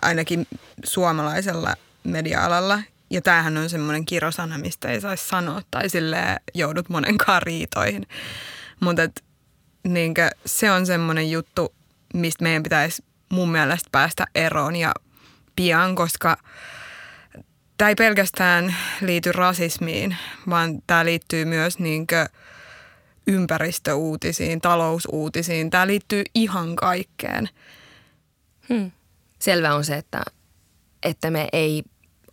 ainakin suomalaisella media-alalla. Ja tämähän on semmoinen kirosana, mistä ei saisi sanoa tai sille joudut monenkaan riitoihin. Mutta niin se on semmoinen juttu, mistä meidän pitäisi mun mielestä päästä eroon ja pian, koska tämä ei pelkästään liity rasismiin, vaan tämä liittyy myös niin ympäristöuutisiin, talousuutisiin. Tämä liittyy ihan kaikkeen. Hmm. Selvä on se, että, että me ei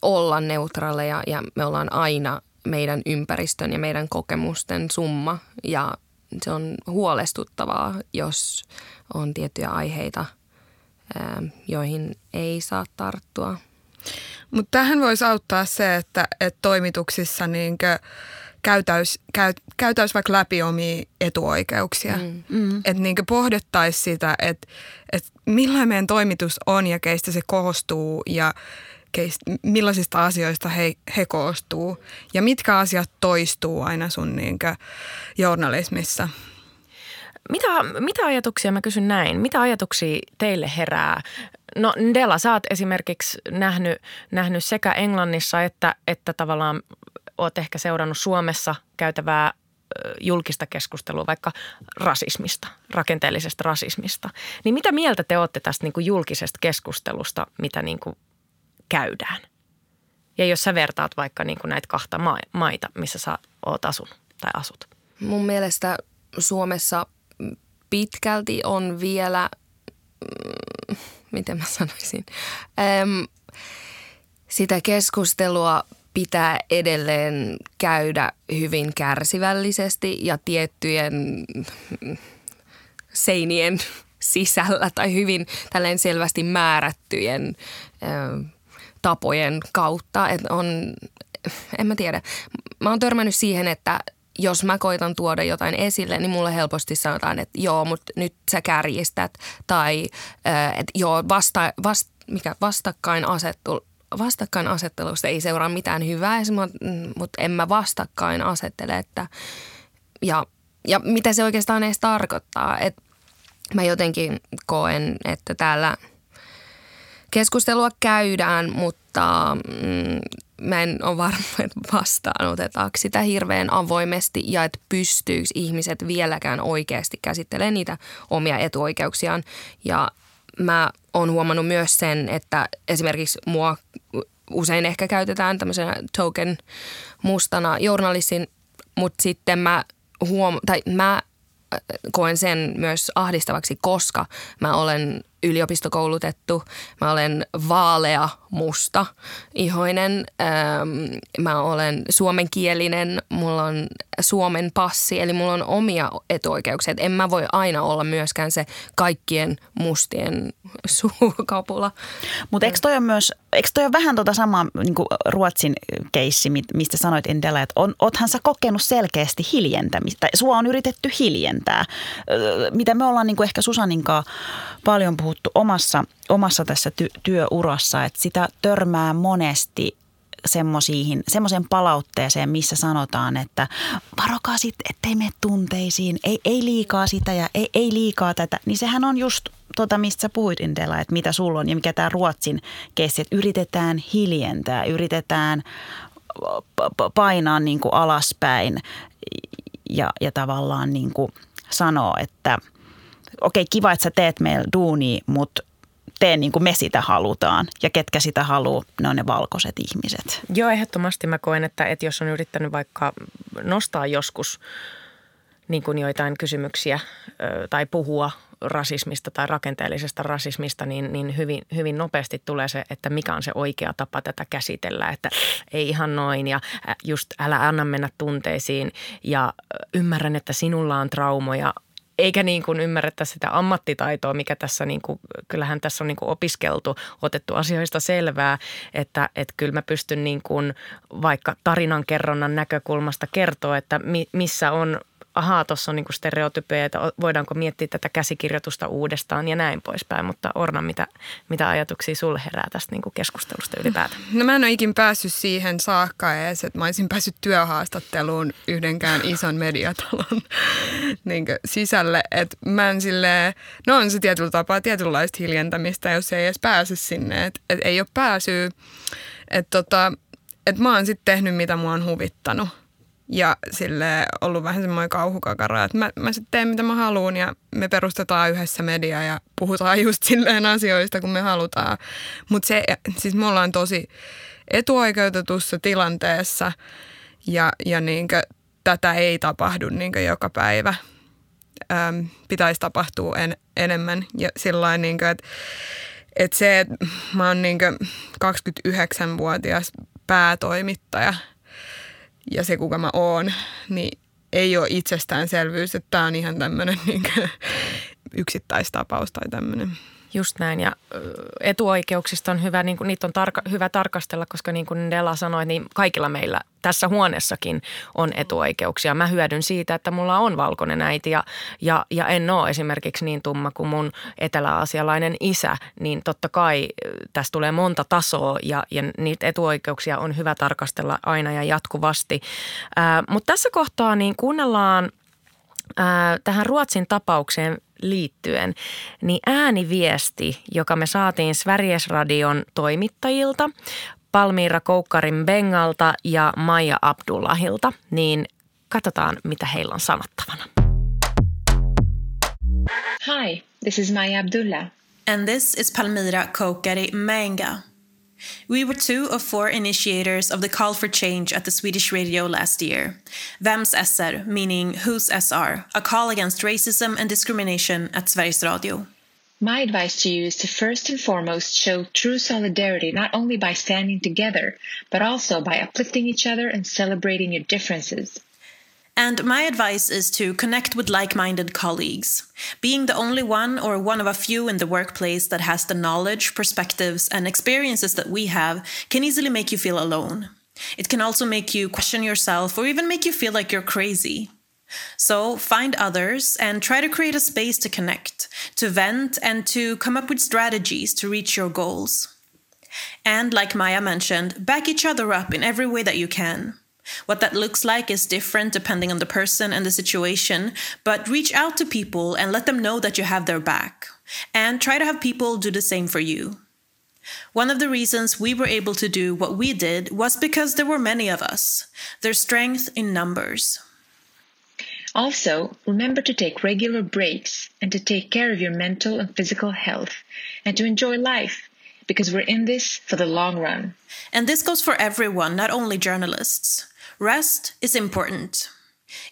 olla neutraaleja ja me ollaan aina meidän ympäristön ja meidän kokemusten summa. Ja se on huolestuttavaa, jos on tiettyjä aiheita, joihin ei saa tarttua. Mutta tähän voisi auttaa se, että, että toimituksissa niinkö käytäisi käy, käytäis vaikka läpi omia etuoikeuksia. Mm. Mm. Että niin pohdettaisiin sitä, että, että millainen meidän toimitus on ja keistä se koostuu ja keistä, millaisista asioista he, he koostuu ja mitkä asiat toistuu aina sun niin journalismissa. Mitä, mitä ajatuksia, mä kysyn näin, mitä ajatuksia teille herää? No Della, sä oot esimerkiksi nähnyt, nähnyt sekä Englannissa että, että tavallaan oot ehkä seurannut Suomessa käytävää julkista keskustelua vaikka rasismista, rakenteellisesta rasismista. Niin mitä mieltä te olette tästä niin kuin julkisesta keskustelusta, mitä niin kuin käydään? Ja jos sä vertaat vaikka niin kuin näitä kahta maita, missä sä oot asunut tai asut. Mun mielestä Suomessa pitkälti on vielä, mm, miten mä sanoisin, sitä keskustelua pitää edelleen käydä hyvin kärsivällisesti ja tiettyjen seinien sisällä tai hyvin tällainen selvästi määrättyjen tapojen kautta. että on, en mä tiedä. Mä oon törmännyt siihen, että jos mä koitan tuoda jotain esille, niin mulle helposti sanotaan, että joo, mutta nyt sä kärjistät. Tai että joo, vasta, vast, mikä vastakkainasettelu vastakkainasettelusta ei seuraa mitään hyvää, mutta en mä vastakkain asettele, että ja, ja mitä se oikeastaan edes tarkoittaa. Et mä jotenkin koen, että täällä keskustelua käydään, mutta mm, mä en ole varma, että vastaanotetaanko sitä hirveän avoimesti ja että pystyykö ihmiset vieläkään oikeasti käsittelemään niitä omia etuoikeuksiaan. Ja mä oon huomannut myös sen, että esimerkiksi mua usein ehkä käytetään tämmöisenä token mustana journalistin, mutta sitten mä huom- tai mä koen sen myös ahdistavaksi, koska mä olen yliopistokoulutettu, mä olen vaalea, musta, ihoinen, mä olen suomenkielinen, mulla on Suomen passi, eli mulla on omia etuoikeuksia. Et en mä voi aina olla myöskään se kaikkien mustien suukapula. Mutta eikö toi myös, eikö toi ole vähän tota samaa niin Ruotsin keissi, mistä sanoit Endela, että on, oothan sä kokenut selkeästi hiljentämistä, sua on yritetty hiljentää, mitä me ollaan niin ehkä Susaninkaan paljon puhuttu omassa, omassa tässä ty- työurassa, että sitä törmää monesti semmoiseen palautteeseen, missä sanotaan, että varokaa sitten, ettei mene tunteisiin, ei, ei liikaa sitä ja ei, ei liikaa tätä. Niin sehän on just tota, mistä sä puhuit Indela, että mitä sulla on ja mikä tämä Ruotsin keissi, että yritetään hiljentää, yritetään painaa niin kuin alaspäin ja, ja tavallaan niin kuin sanoa, että – okei, kiva, että sä teet meillä duuni, mutta tee niin kuin me sitä halutaan. Ja ketkä sitä haluaa, ne on ne valkoiset ihmiset. Joo, ehdottomasti mä koen, että, että jos on yrittänyt vaikka nostaa joskus niin kuin joitain kysymyksiä tai puhua rasismista tai rakenteellisesta rasismista, niin, niin hyvin, hyvin nopeasti tulee se, että mikä on se oikea tapa tätä käsitellä, että ei ihan noin ja just älä anna mennä tunteisiin ja ymmärrän, että sinulla on traumoja, eikä niin kuin ymmärretä sitä ammattitaitoa, mikä tässä niin kuin, kyllähän tässä on niin kuin opiskeltu, otettu asioista selvää, että, että kyllä mä pystyn niin kuin vaikka tarinankerronnan näkökulmasta kertoa, että mi, missä on ahaa, tuossa on niinku stereotypia, että voidaanko miettiä tätä käsikirjoitusta uudestaan ja näin poispäin. Mutta Orna, mitä, mitä ajatuksia sulle herää tästä niinku keskustelusta ylipäätään? No mä en ole ikin päässyt siihen saakka edes, että mä olisin päässyt työhaastatteluun yhdenkään ison mediatalon niin sisälle. Että mä en silleen, no on se tietyllä tapaa tietynlaista hiljentämistä, jos ei edes pääse sinne. Että et ei ole pääsyä. Että tota, et mä oon sitten tehnyt, mitä mua on huvittanut ja sille ollut vähän semmoinen kauhukakara, että mä, mä sitten teen mitä mä haluan ja me perustetaan yhdessä media ja puhutaan just silleen asioista, kun me halutaan. Mutta se, siis me ollaan tosi etuoikeutetussa tilanteessa ja, ja niinkö, tätä ei tapahdu niinkö joka päivä. Öm, pitäisi tapahtua en, enemmän ja sillä niinkö, että et se, että mä oon niinkö 29-vuotias päätoimittaja – ja se, kuka mä oon, niin ei ole itsestäänselvyys, että tämä on ihan tämmöinen niin yksittäistapaus tai tämmöinen. Just näin ja etuoikeuksista on hyvä, niin kuin, niitä on tarka, hyvä tarkastella, koska niin kuin Della sanoi, niin kaikilla meillä tässä huoneessakin on etuoikeuksia. Mä hyödyn siitä, että mulla on valkoinen äiti ja, ja, ja en ole esimerkiksi niin tumma kuin mun eteläasialainen isä, niin totta kai tässä tulee monta tasoa ja, ja niitä etuoikeuksia on hyvä tarkastella aina ja jatkuvasti. Mutta tässä kohtaa niin kuunnellaan tähän Ruotsin tapaukseen liittyen, niin ääniviesti, joka me saatiin Sveriges Radion toimittajilta, Palmiira Koukkarin Bengalta ja Maija Abdullahilta, niin katsotaan, mitä heillä on sanottavana. Hi, this is Maya Abdullah. And this is Palmira Koukari Menga. We were two of four initiators of the call for change at the Swedish radio last year. Vems SR, meaning Whose SR, a call against racism and discrimination at Sveriges Radio. My advice to you is to first and foremost show true solidarity not only by standing together, but also by uplifting each other and celebrating your differences. And my advice is to connect with like minded colleagues. Being the only one or one of a few in the workplace that has the knowledge, perspectives, and experiences that we have can easily make you feel alone. It can also make you question yourself or even make you feel like you're crazy. So find others and try to create a space to connect, to vent, and to come up with strategies to reach your goals. And like Maya mentioned, back each other up in every way that you can. What that looks like is different depending on the person and the situation, but reach out to people and let them know that you have their back. And try to have people do the same for you. One of the reasons we were able to do what we did was because there were many of us. There's strength in numbers. Also, remember to take regular breaks and to take care of your mental and physical health and to enjoy life because we're in this for the long run. And this goes for everyone, not only journalists. Rest is important.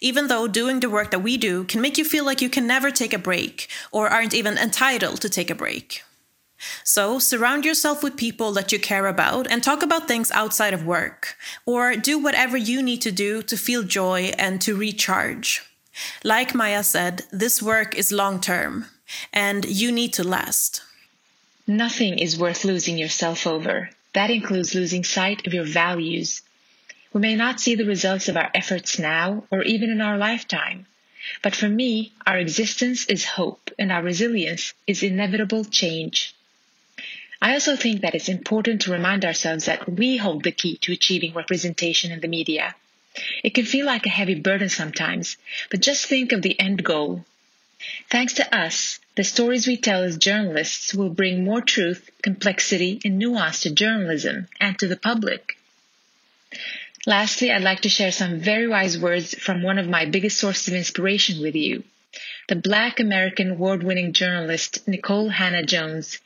Even though doing the work that we do can make you feel like you can never take a break or aren't even entitled to take a break. So, surround yourself with people that you care about and talk about things outside of work, or do whatever you need to do to feel joy and to recharge. Like Maya said, this work is long term, and you need to last. Nothing is worth losing yourself over. That includes losing sight of your values we may not see the results of our efforts now or even in our lifetime. But for me, our existence is hope and our resilience is inevitable change. I also think that it's important to remind ourselves that we hold the key to achieving representation in the media. It can feel like a heavy burden sometimes, but just think of the end goal. Thanks to us, the stories we tell as journalists will bring more truth, complexity, and nuance to journalism and to the public. Lastly, I'd like to share some very wise words from one of my biggest sources of inspiration with you. The Black American award winning journalist Nicole Hannah Jones.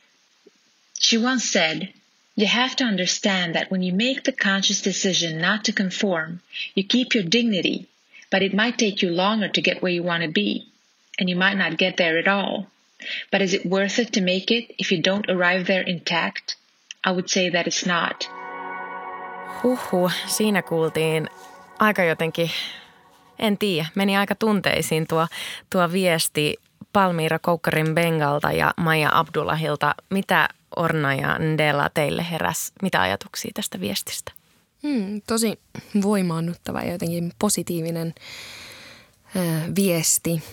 She once said, You have to understand that when you make the conscious decision not to conform, you keep your dignity, but it might take you longer to get where you want to be, and you might not get there at all. But is it worth it to make it if you don't arrive there intact? I would say that it's not. Huhhuh, siinä kuultiin aika jotenkin En tiedä, meni aika tunteisiin tuo, tuo viesti Palmiira Koukkarin Bengalta ja Maija Abdullahilta. Mitä Orna ja Ndela teille heräs? Mitä ajatuksia tästä viestistä? Hmm, tosi voimaannuttava ja jotenkin positiivinen ö, viesti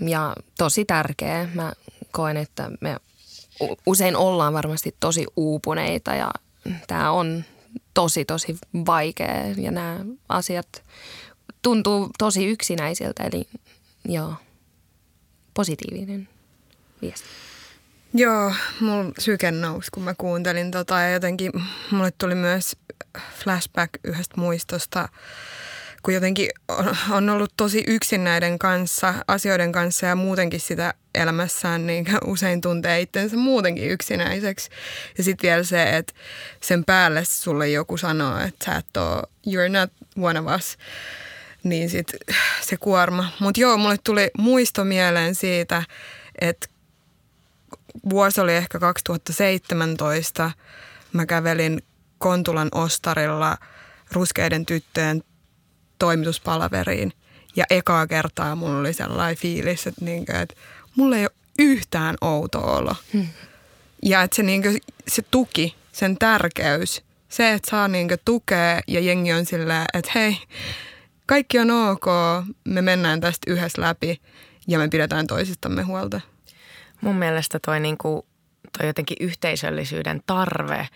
ja tosi tärkeä. Mä koen, että me usein ollaan varmasti tosi uupuneita ja tämä on tosi tosi vaikea ja nämä asiat tuntuu tosi yksinäisiltä. Eli joo, positiivinen viesti. Joo, mulla syke nousi, kun mä kuuntelin tota ja jotenkin mulle tuli myös flashback yhdestä muistosta, kun jotenkin on, ollut tosi yksin näiden kanssa, asioiden kanssa ja muutenkin sitä elämässään niin usein tuntee itsensä muutenkin yksinäiseksi. Ja sitten vielä se, että sen päälle sulle joku sanoo, että sä et ole, you're not one of us, niin sit se kuorma. Mutta joo, mulle tuli muisto mieleen siitä, että vuosi oli ehkä 2017. Mä kävelin Kontulan ostarilla ruskeiden tyttöjen toimituspalaveriin. Ja ekaa kertaa mulla oli sellainen fiilis, että, niin kuin, että mulla ei ole yhtään outo olo. Hmm. Ja että se, niin kuin, se tuki, sen tärkeys, se, että saa niin kuin, tukea ja jengi on silleen, että hei, kaikki on ok, me mennään tästä yhdessä läpi ja me pidetään toisistamme huolta. Mun mielestä toi, niinku, toi jotenkin yhteisöllisyyden tarve,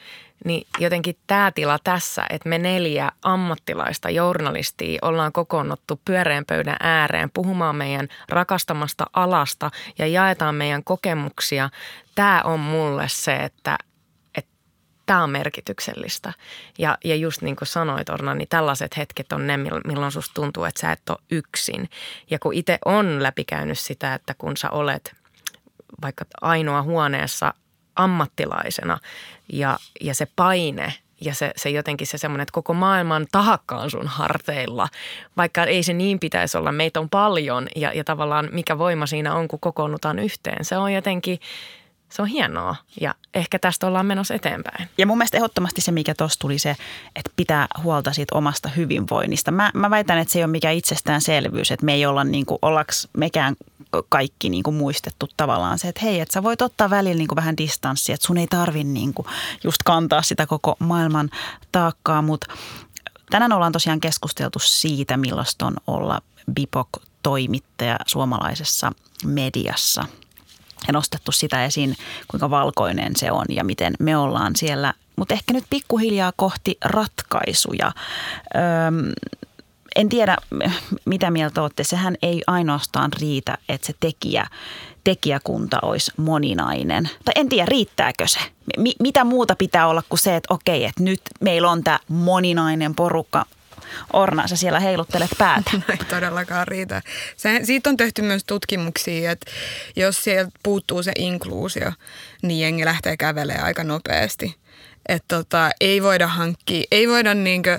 niin jotenkin tämä tila tässä, että me neljä ammattilaista journalistia ollaan kokoonnuttu pyöreän pöydän ääreen puhumaan meidän rakastamasta alasta ja jaetaan meidän kokemuksia. Tämä on mulle se, että, tämä on merkityksellistä. Ja, ja just niin kuin sanoit Orna, niin tällaiset hetket on ne, milloin susta tuntuu, että sä et ole yksin. Ja kun itse on läpikäynyt sitä, että kun sä olet vaikka ainoa huoneessa ammattilaisena ja, ja se paine ja se, se jotenkin se semmoinen, että koko maailman tahakka on sun harteilla, vaikka ei se niin pitäisi olla. Meitä on paljon ja, ja tavallaan mikä voima siinä on, kun kokoonnutaan yhteen. Se on jotenkin, se on hienoa ja ehkä tästä ollaan menossa eteenpäin. Ja mun mielestä ehdottomasti se, mikä tuossa tuli se, että pitää huolta siitä omasta hyvinvoinnista. Mä, mä väitän, että se ei ole mikään itsestäänselvyys, että me ei olla niin kuin, ollaks mekään kaikki niin kuin muistettu tavallaan se, että hei, että sä voit ottaa välillä niin kuin vähän distanssia, että sun ei tarvi niin kuin just kantaa sitä koko maailman taakkaa, mutta tänään ollaan tosiaan keskusteltu siitä, millaista on olla BIPOC-toimittaja suomalaisessa mediassa – ja nostettu sitä esiin, kuinka valkoinen se on ja miten me ollaan siellä. Mutta ehkä nyt pikkuhiljaa kohti ratkaisuja. Öm, en tiedä, mitä mieltä olette. Sehän ei ainoastaan riitä, että se tekijä, tekijäkunta olisi moninainen. Tai en tiedä, riittääkö se? M- mitä muuta pitää olla kuin se, että okei, että nyt meillä on tämä moninainen porukka. Orna, sä siellä heiluttelet päätä. No ei todellakaan riitä. Se, siitä on tehty myös tutkimuksia, että jos sieltä puuttuu se inkluusio, niin jengi lähtee kävelemään aika nopeasti. Että tota, ei voida hankkia, ei voida niinkö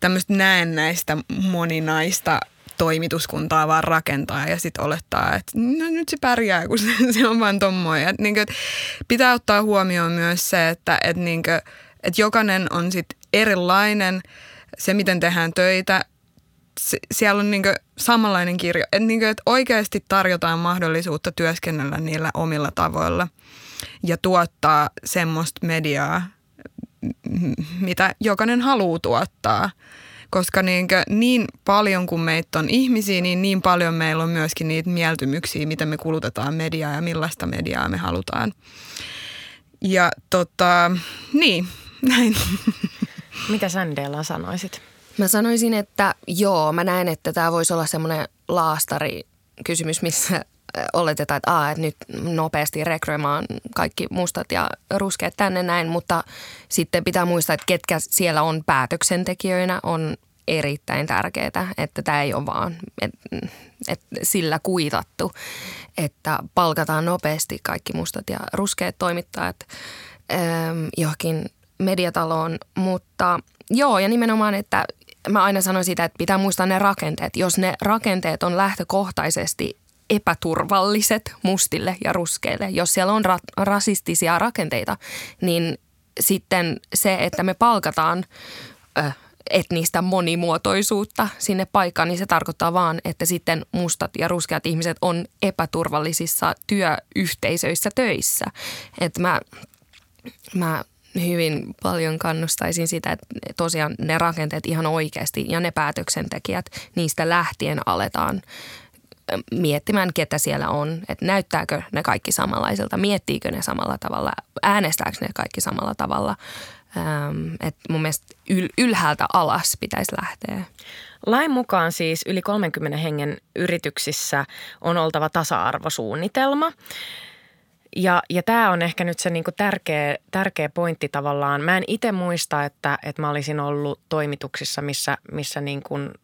tämmöistä näennäistä moninaista toimituskuntaa vaan rakentaa ja sitten olettaa, että no nyt se pärjää, kun se, se on vaan tommoja. Niin kuin, pitää ottaa huomioon myös se, että et niin kuin, et jokainen on sitten erilainen – se, miten tehdään töitä, se, siellä on niinku samanlainen kirjo. Että niinku, et oikeasti tarjotaan mahdollisuutta työskennellä niillä omilla tavoilla ja tuottaa semmoista mediaa, mitä jokainen haluaa tuottaa. Koska niin, niin paljon kuin meitä on ihmisiä, niin niin paljon meillä on myöskin niitä mieltymyksiä, miten me kulutetaan mediaa ja millaista mediaa me halutaan. Ja tota, niin, näin. Mitä Sandella sanoisit? Mä sanoisin, että joo, mä näen, että tämä voisi olla semmoinen laastari kysymys, missä oletetaan, että, aa, että nyt nopeasti rekrymaan kaikki mustat ja ruskeat tänne näin, mutta sitten pitää muistaa, että ketkä siellä on päätöksentekijöinä on erittäin tärkeää, että tämä ei ole vaan että, että sillä kuitattu, että palkataan nopeasti kaikki mustat ja ruskeat toimittajat ähm, johonkin mediataloon, mutta joo ja nimenomaan, että mä aina sanon sitä, että pitää muistaa ne rakenteet. Jos ne rakenteet on lähtökohtaisesti epäturvalliset mustille ja ruskeille, jos siellä on ra- rasistisia rakenteita, niin sitten se, että me palkataan ö, etnistä monimuotoisuutta sinne paikkaan, niin se tarkoittaa vaan, että sitten mustat ja ruskeat ihmiset on epäturvallisissa työyhteisöissä töissä. Että mä, mä hyvin paljon kannustaisin sitä, että tosiaan ne rakenteet ihan oikeasti ja ne päätöksentekijät, niistä lähtien aletaan miettimään, ketä siellä on, että näyttääkö ne kaikki samanlaiselta, miettiikö ne samalla tavalla, äänestääkö ne kaikki samalla tavalla. Että mun mielestä yl- ylhäältä alas pitäisi lähteä. Lain mukaan siis yli 30 hengen yrityksissä on oltava tasa-arvosuunnitelma. Ja, ja tämä on ehkä nyt se niinku tärkeä, tärkeä pointti tavallaan. Mä en itse muista, että, että mä olisin ollut toimituksissa, missä, missä niin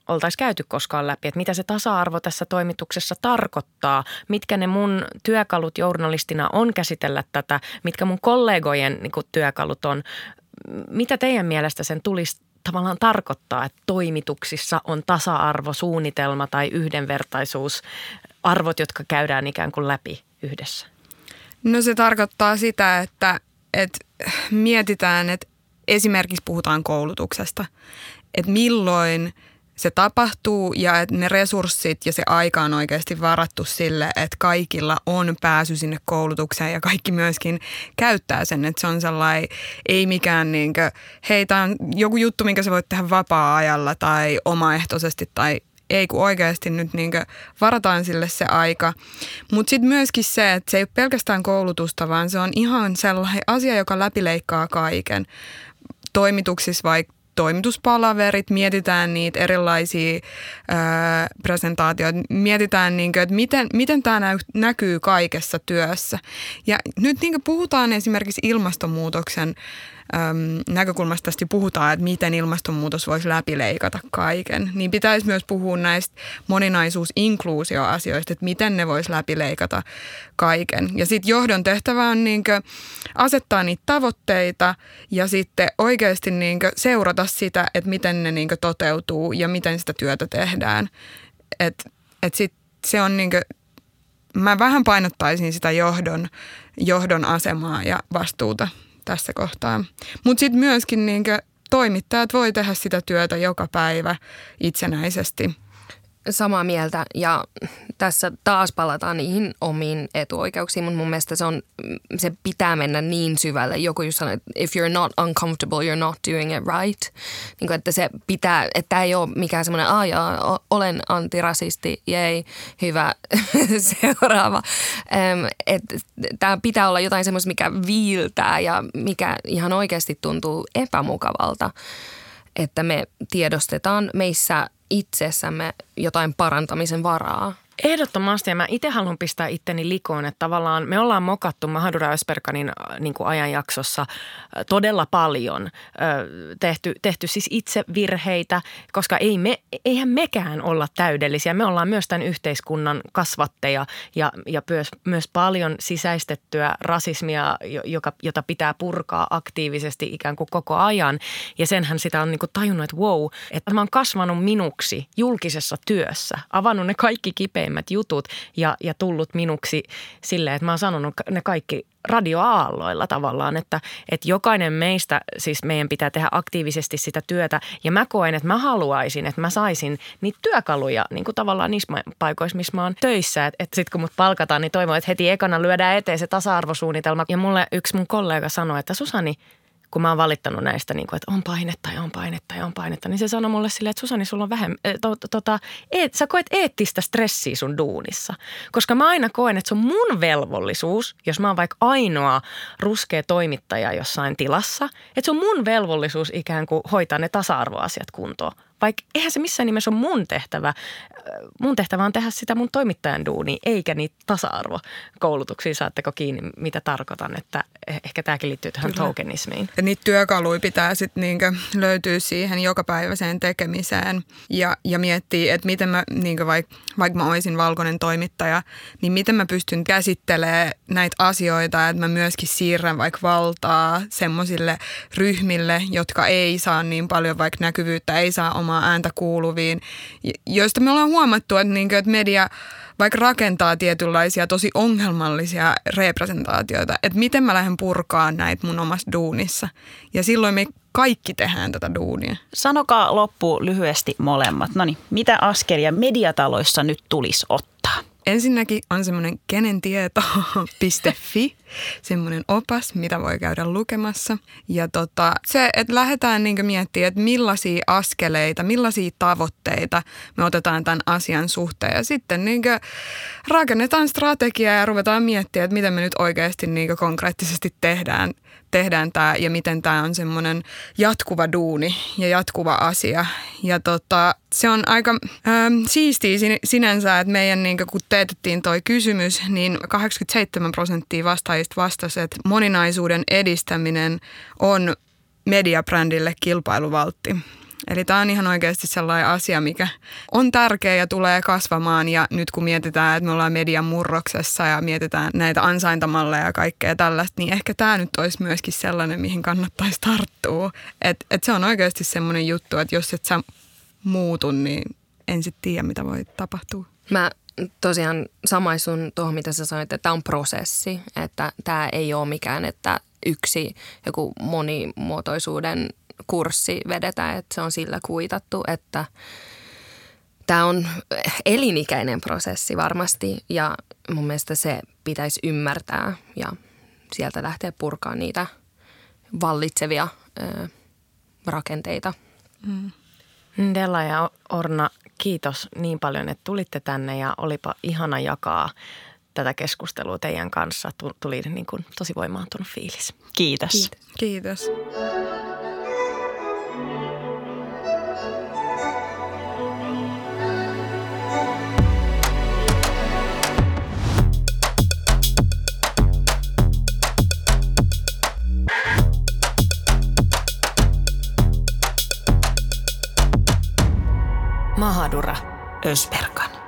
oltaisiin käyty koskaan läpi, että mitä se tasa-arvo tässä toimituksessa tarkoittaa, mitkä ne mun työkalut journalistina on käsitellä tätä, mitkä mun kollegojen niin työkalut on. Mitä teidän mielestä sen tulisi tavallaan tarkoittaa, että toimituksissa on tasa-arvosuunnitelma tai yhdenvertaisuus, arvot, jotka käydään ikään kuin läpi yhdessä? No se tarkoittaa sitä, että, että mietitään, että esimerkiksi puhutaan koulutuksesta, että milloin se tapahtuu ja että ne resurssit ja se aika on oikeasti varattu sille, että kaikilla on pääsy sinne koulutukseen ja kaikki myöskin käyttää sen, että se on sellainen, ei mikään niin kuin, hei tämä on joku juttu, minkä sä voit tehdä vapaa-ajalla tai omaehtoisesti tai ei kun oikeasti nyt niin varataan sille se aika. Mutta sitten myöskin se, että se ei ole pelkästään koulutusta, vaan se on ihan sellainen asia, joka läpileikkaa kaiken. Toimituksissa vaikka toimituspalaverit, mietitään niitä erilaisia ää, presentaatioita, mietitään, niin kuin, että miten, miten tämä näkyy kaikessa työssä. Ja nyt niin puhutaan esimerkiksi ilmastonmuutoksen äm, näkökulmasta tästä puhutaan, että miten ilmastonmuutos voisi läpileikata kaiken, niin pitäisi myös puhua näistä moninaisuus-inkluusio-asioista, että miten ne voisi läpileikata kaiken. Ja sitten johdon tehtävä on niin asettaa niitä tavoitteita ja sitten oikeasti niin seurata sitä, että miten ne niin toteutuu ja miten sitä työtä tehdään. Että et sit se on niin kuin, mä vähän painottaisin sitä johdon, johdon asemaa ja vastuuta tässä kohtaa. Mutta sitten myöskin niin toimittajat voi tehdä sitä työtä joka päivä itsenäisesti – samaa mieltä ja tässä taas palataan niihin omiin etuoikeuksiin, mutta mun mielestä se, on, se pitää mennä niin syvälle. Joku just sanoi, että if you're not uncomfortable, you're not doing it right. Niin kuin, että se pitää, että ei ole mikään semmoinen, aah olen antirasisti, jei, hyvä, seuraava. Tämä pitää olla jotain semmoista, mikä viiltää ja mikä ihan oikeasti tuntuu epämukavalta että me tiedostetaan meissä itsessämme jotain parantamisen varaa. Ehdottomasti ja mä itse haluan pistää itteni likoon, että tavallaan me ollaan mokattu Mahadura Ösperkanin äh, niin kuin ajanjaksossa äh, todella paljon. Äh, tehty, tehty siis itse virheitä, koska ei me, eihän mekään olla täydellisiä. Me ollaan myös tämän yhteiskunnan kasvatteja ja, ja myös, myös paljon sisäistettyä rasismia, joka, jota pitää purkaa aktiivisesti ikään kuin koko ajan. Ja senhän sitä on niin kuin tajunnut, että wow, että mä oon kasvanut minuksi julkisessa työssä, avannut ne kaikki kipeät tärkeimmät jutut ja, ja tullut minuksi silleen, että mä oon sanonut ne kaikki radioaalloilla tavallaan, että, että jokainen meistä, siis meidän pitää tehdä aktiivisesti sitä työtä ja mä koen, että mä haluaisin, että mä saisin niitä työkaluja niin kuin tavallaan niissä paikoissa, missä mä oon töissä, että, että sitten kun mut palkataan, niin toivon, että heti ekana lyödään eteen se tasa-arvosuunnitelma. Ja mulle yksi mun kollega sanoi, että Susani, kun mä oon valittanut näistä, niin kuin, että on painetta ja on painetta ja on painetta, niin se sanoi mulle silleen, että Susani, sulla on vähemmän, to, tota, eet, sä koet eettistä stressiä sun duunissa. Koska mä aina koen, että se on mun velvollisuus, jos mä oon vaikka ainoa ruskea toimittaja jossain tilassa, että se on mun velvollisuus ikään kuin hoitaa ne tasa-arvoasiat kuntoon vaikka eihän se missään nimessä ole mun tehtävä. Mun tehtävä on tehdä sitä mun toimittajan duuni, eikä niitä tasa-arvokoulutuksia. Saatteko kiinni, mitä tarkoitan, että eh, ehkä tämäkin liittyy tähän Kyllä. tokenismiin. Ja niitä työkaluja pitää sitten niinkö löytyä siihen jokapäiväiseen tekemiseen ja, ja miettiä, että miten mä, niinkö vaikka vaik mä olisin valkoinen toimittaja, niin miten mä pystyn käsittelemään näitä asioita, että mä myöskin siirrän vaikka valtaa semmoisille ryhmille, jotka ei saa niin paljon vaikka näkyvyyttä, ei saa oma omaa ääntä kuuluviin, joista me ollaan huomattu, että, niin kuin, että media vaikka rakentaa tietynlaisia tosi ongelmallisia representaatioita, että miten mä lähden purkaan näitä mun omassa duunissa. Ja silloin me kaikki tehdään tätä duunia. Sanokaa loppu lyhyesti molemmat. No niin, mitä askelia mediataloissa nyt tulisi ottaa? Ensinnäkin on semmoinen kenentieto.fi, semmoinen opas, mitä voi käydä lukemassa. Ja tota, se, että lähdetään niin miettimään, että millaisia askeleita, millaisia tavoitteita me otetaan tämän asian suhteen. Ja sitten niin rakennetaan strategiaa ja ruvetaan miettimään, että miten me nyt oikeasti niin konkreettisesti tehdään – tehdään tämä ja miten tämä on semmoinen jatkuva duuni ja jatkuva asia. Ja tota, se on aika ähm, siistiä sinänsä, että meidän, niin kun teetettiin toi kysymys, niin 87 prosenttia vastaajista vastasi, että moninaisuuden edistäminen on mediabrändille kilpailuvaltti. Eli tämä on ihan oikeasti sellainen asia, mikä on tärkeä ja tulee kasvamaan. Ja nyt kun mietitään, että me ollaan median murroksessa ja mietitään näitä ansaintamalleja ja kaikkea tällaista, niin ehkä tämä nyt olisi myöskin sellainen, mihin kannattaisi tarttua. Että et se on oikeasti semmoinen juttu, että jos et sä muutu, niin en sitten tiedä, mitä voi tapahtua. Mä tosiaan samaisun tuohon, mitä sä sanoit, että tämä on prosessi, että tämä ei ole mikään, että yksi joku monimuotoisuuden kurssi vedetään, että se on sillä kuitattu, että tämä on elinikäinen prosessi varmasti ja mun mielestä se pitäisi ymmärtää ja sieltä lähteä purkaa niitä vallitsevia ö, rakenteita. Mm. Della ja Orna, kiitos niin paljon, että tulitte tänne ja olipa ihana jakaa tätä keskustelua teidän kanssa. Tuli niin kuin tosi voimaantunut fiilis. Kiitos. Kiitos. Kiitos. Mahadura Ösperkan.